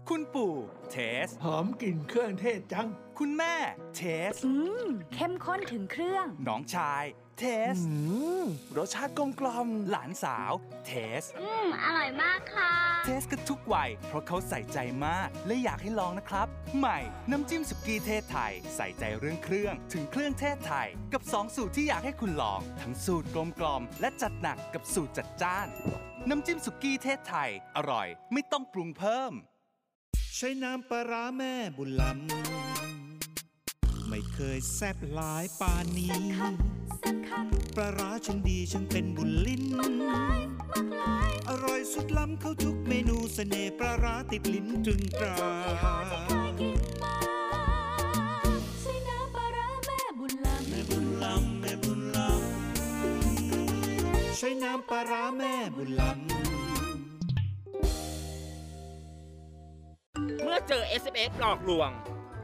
คุณปู่เทส หอมกลิ่นเครื่องเทศจัง คุณแม่เทส อืม เข้มข้นถึงเครื่อง น้องชาย เทสรสชาติกลมกลอมหลานสาวเทส อืม อร่อยมากค่ะ เทสกันทุกวัย เพราะเขาใส่ใจมาก และอยากให้ลองนะครับ ใหม่ น้ำจิ้มสุกี้เทศไทย ใส่ใจเรื่องเครื่อง ถึงเครื่องเทศไทย กับ 2 สูตรที่อยากให้คุณลอง ทั้งสูตรกลมกลอมและจัดหนักกับสูตรจัดจ้าน น้ำจิ้มสุกี้เทศไทย อร่อย ไม่ต้องปรุงเพิ่ม ใช้น้ำปลาร้าแม่บุญลำ ไม่เคยแซ่บหลายปานนี้ปลาร้าฉันดีฉันเป็นบุญลิ้น อร่อยสุดล้ำเข้าทุกเมนูเสน่ห์ปลาร้าติดลิ้นตรึงตราใช้น้ำปลาร้าแม่บุญลำแม่บุญลำแม่บุญลำใช้น้ำปลาร้าแม่บุญลำเมื่อเจอ SMS หลอกลวง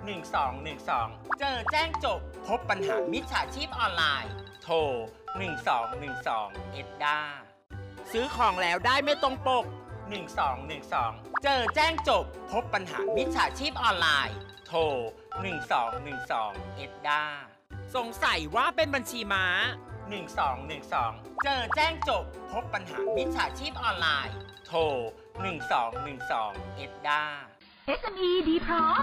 1212 เจอแจ้งจบ พบปัญหามิจฉาชีพออนไลน์ โทร 1212 เอ็ดดาซื้อของแล้วได้ไม่ตรงปก 1212 เจอแจ้งจบ พบปัญหามิจฉาชีพออนไลน์ โทร 1212 เอ็ดดาสงสัยว่าเป็นบัญชีม้า 1212 เจอแจ้งจบ พบปัญหามิจฉาชีพออนไลน์ โทร 1212 เอ็ดดา SME ดีพร้อม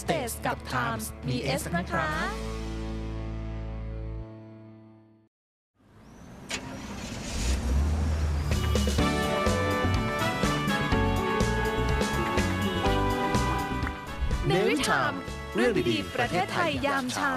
สเตสกับไทมส์มีเอสนะคะ เนวิทามเรื่องดีๆ ประเทศไทยยามเช้า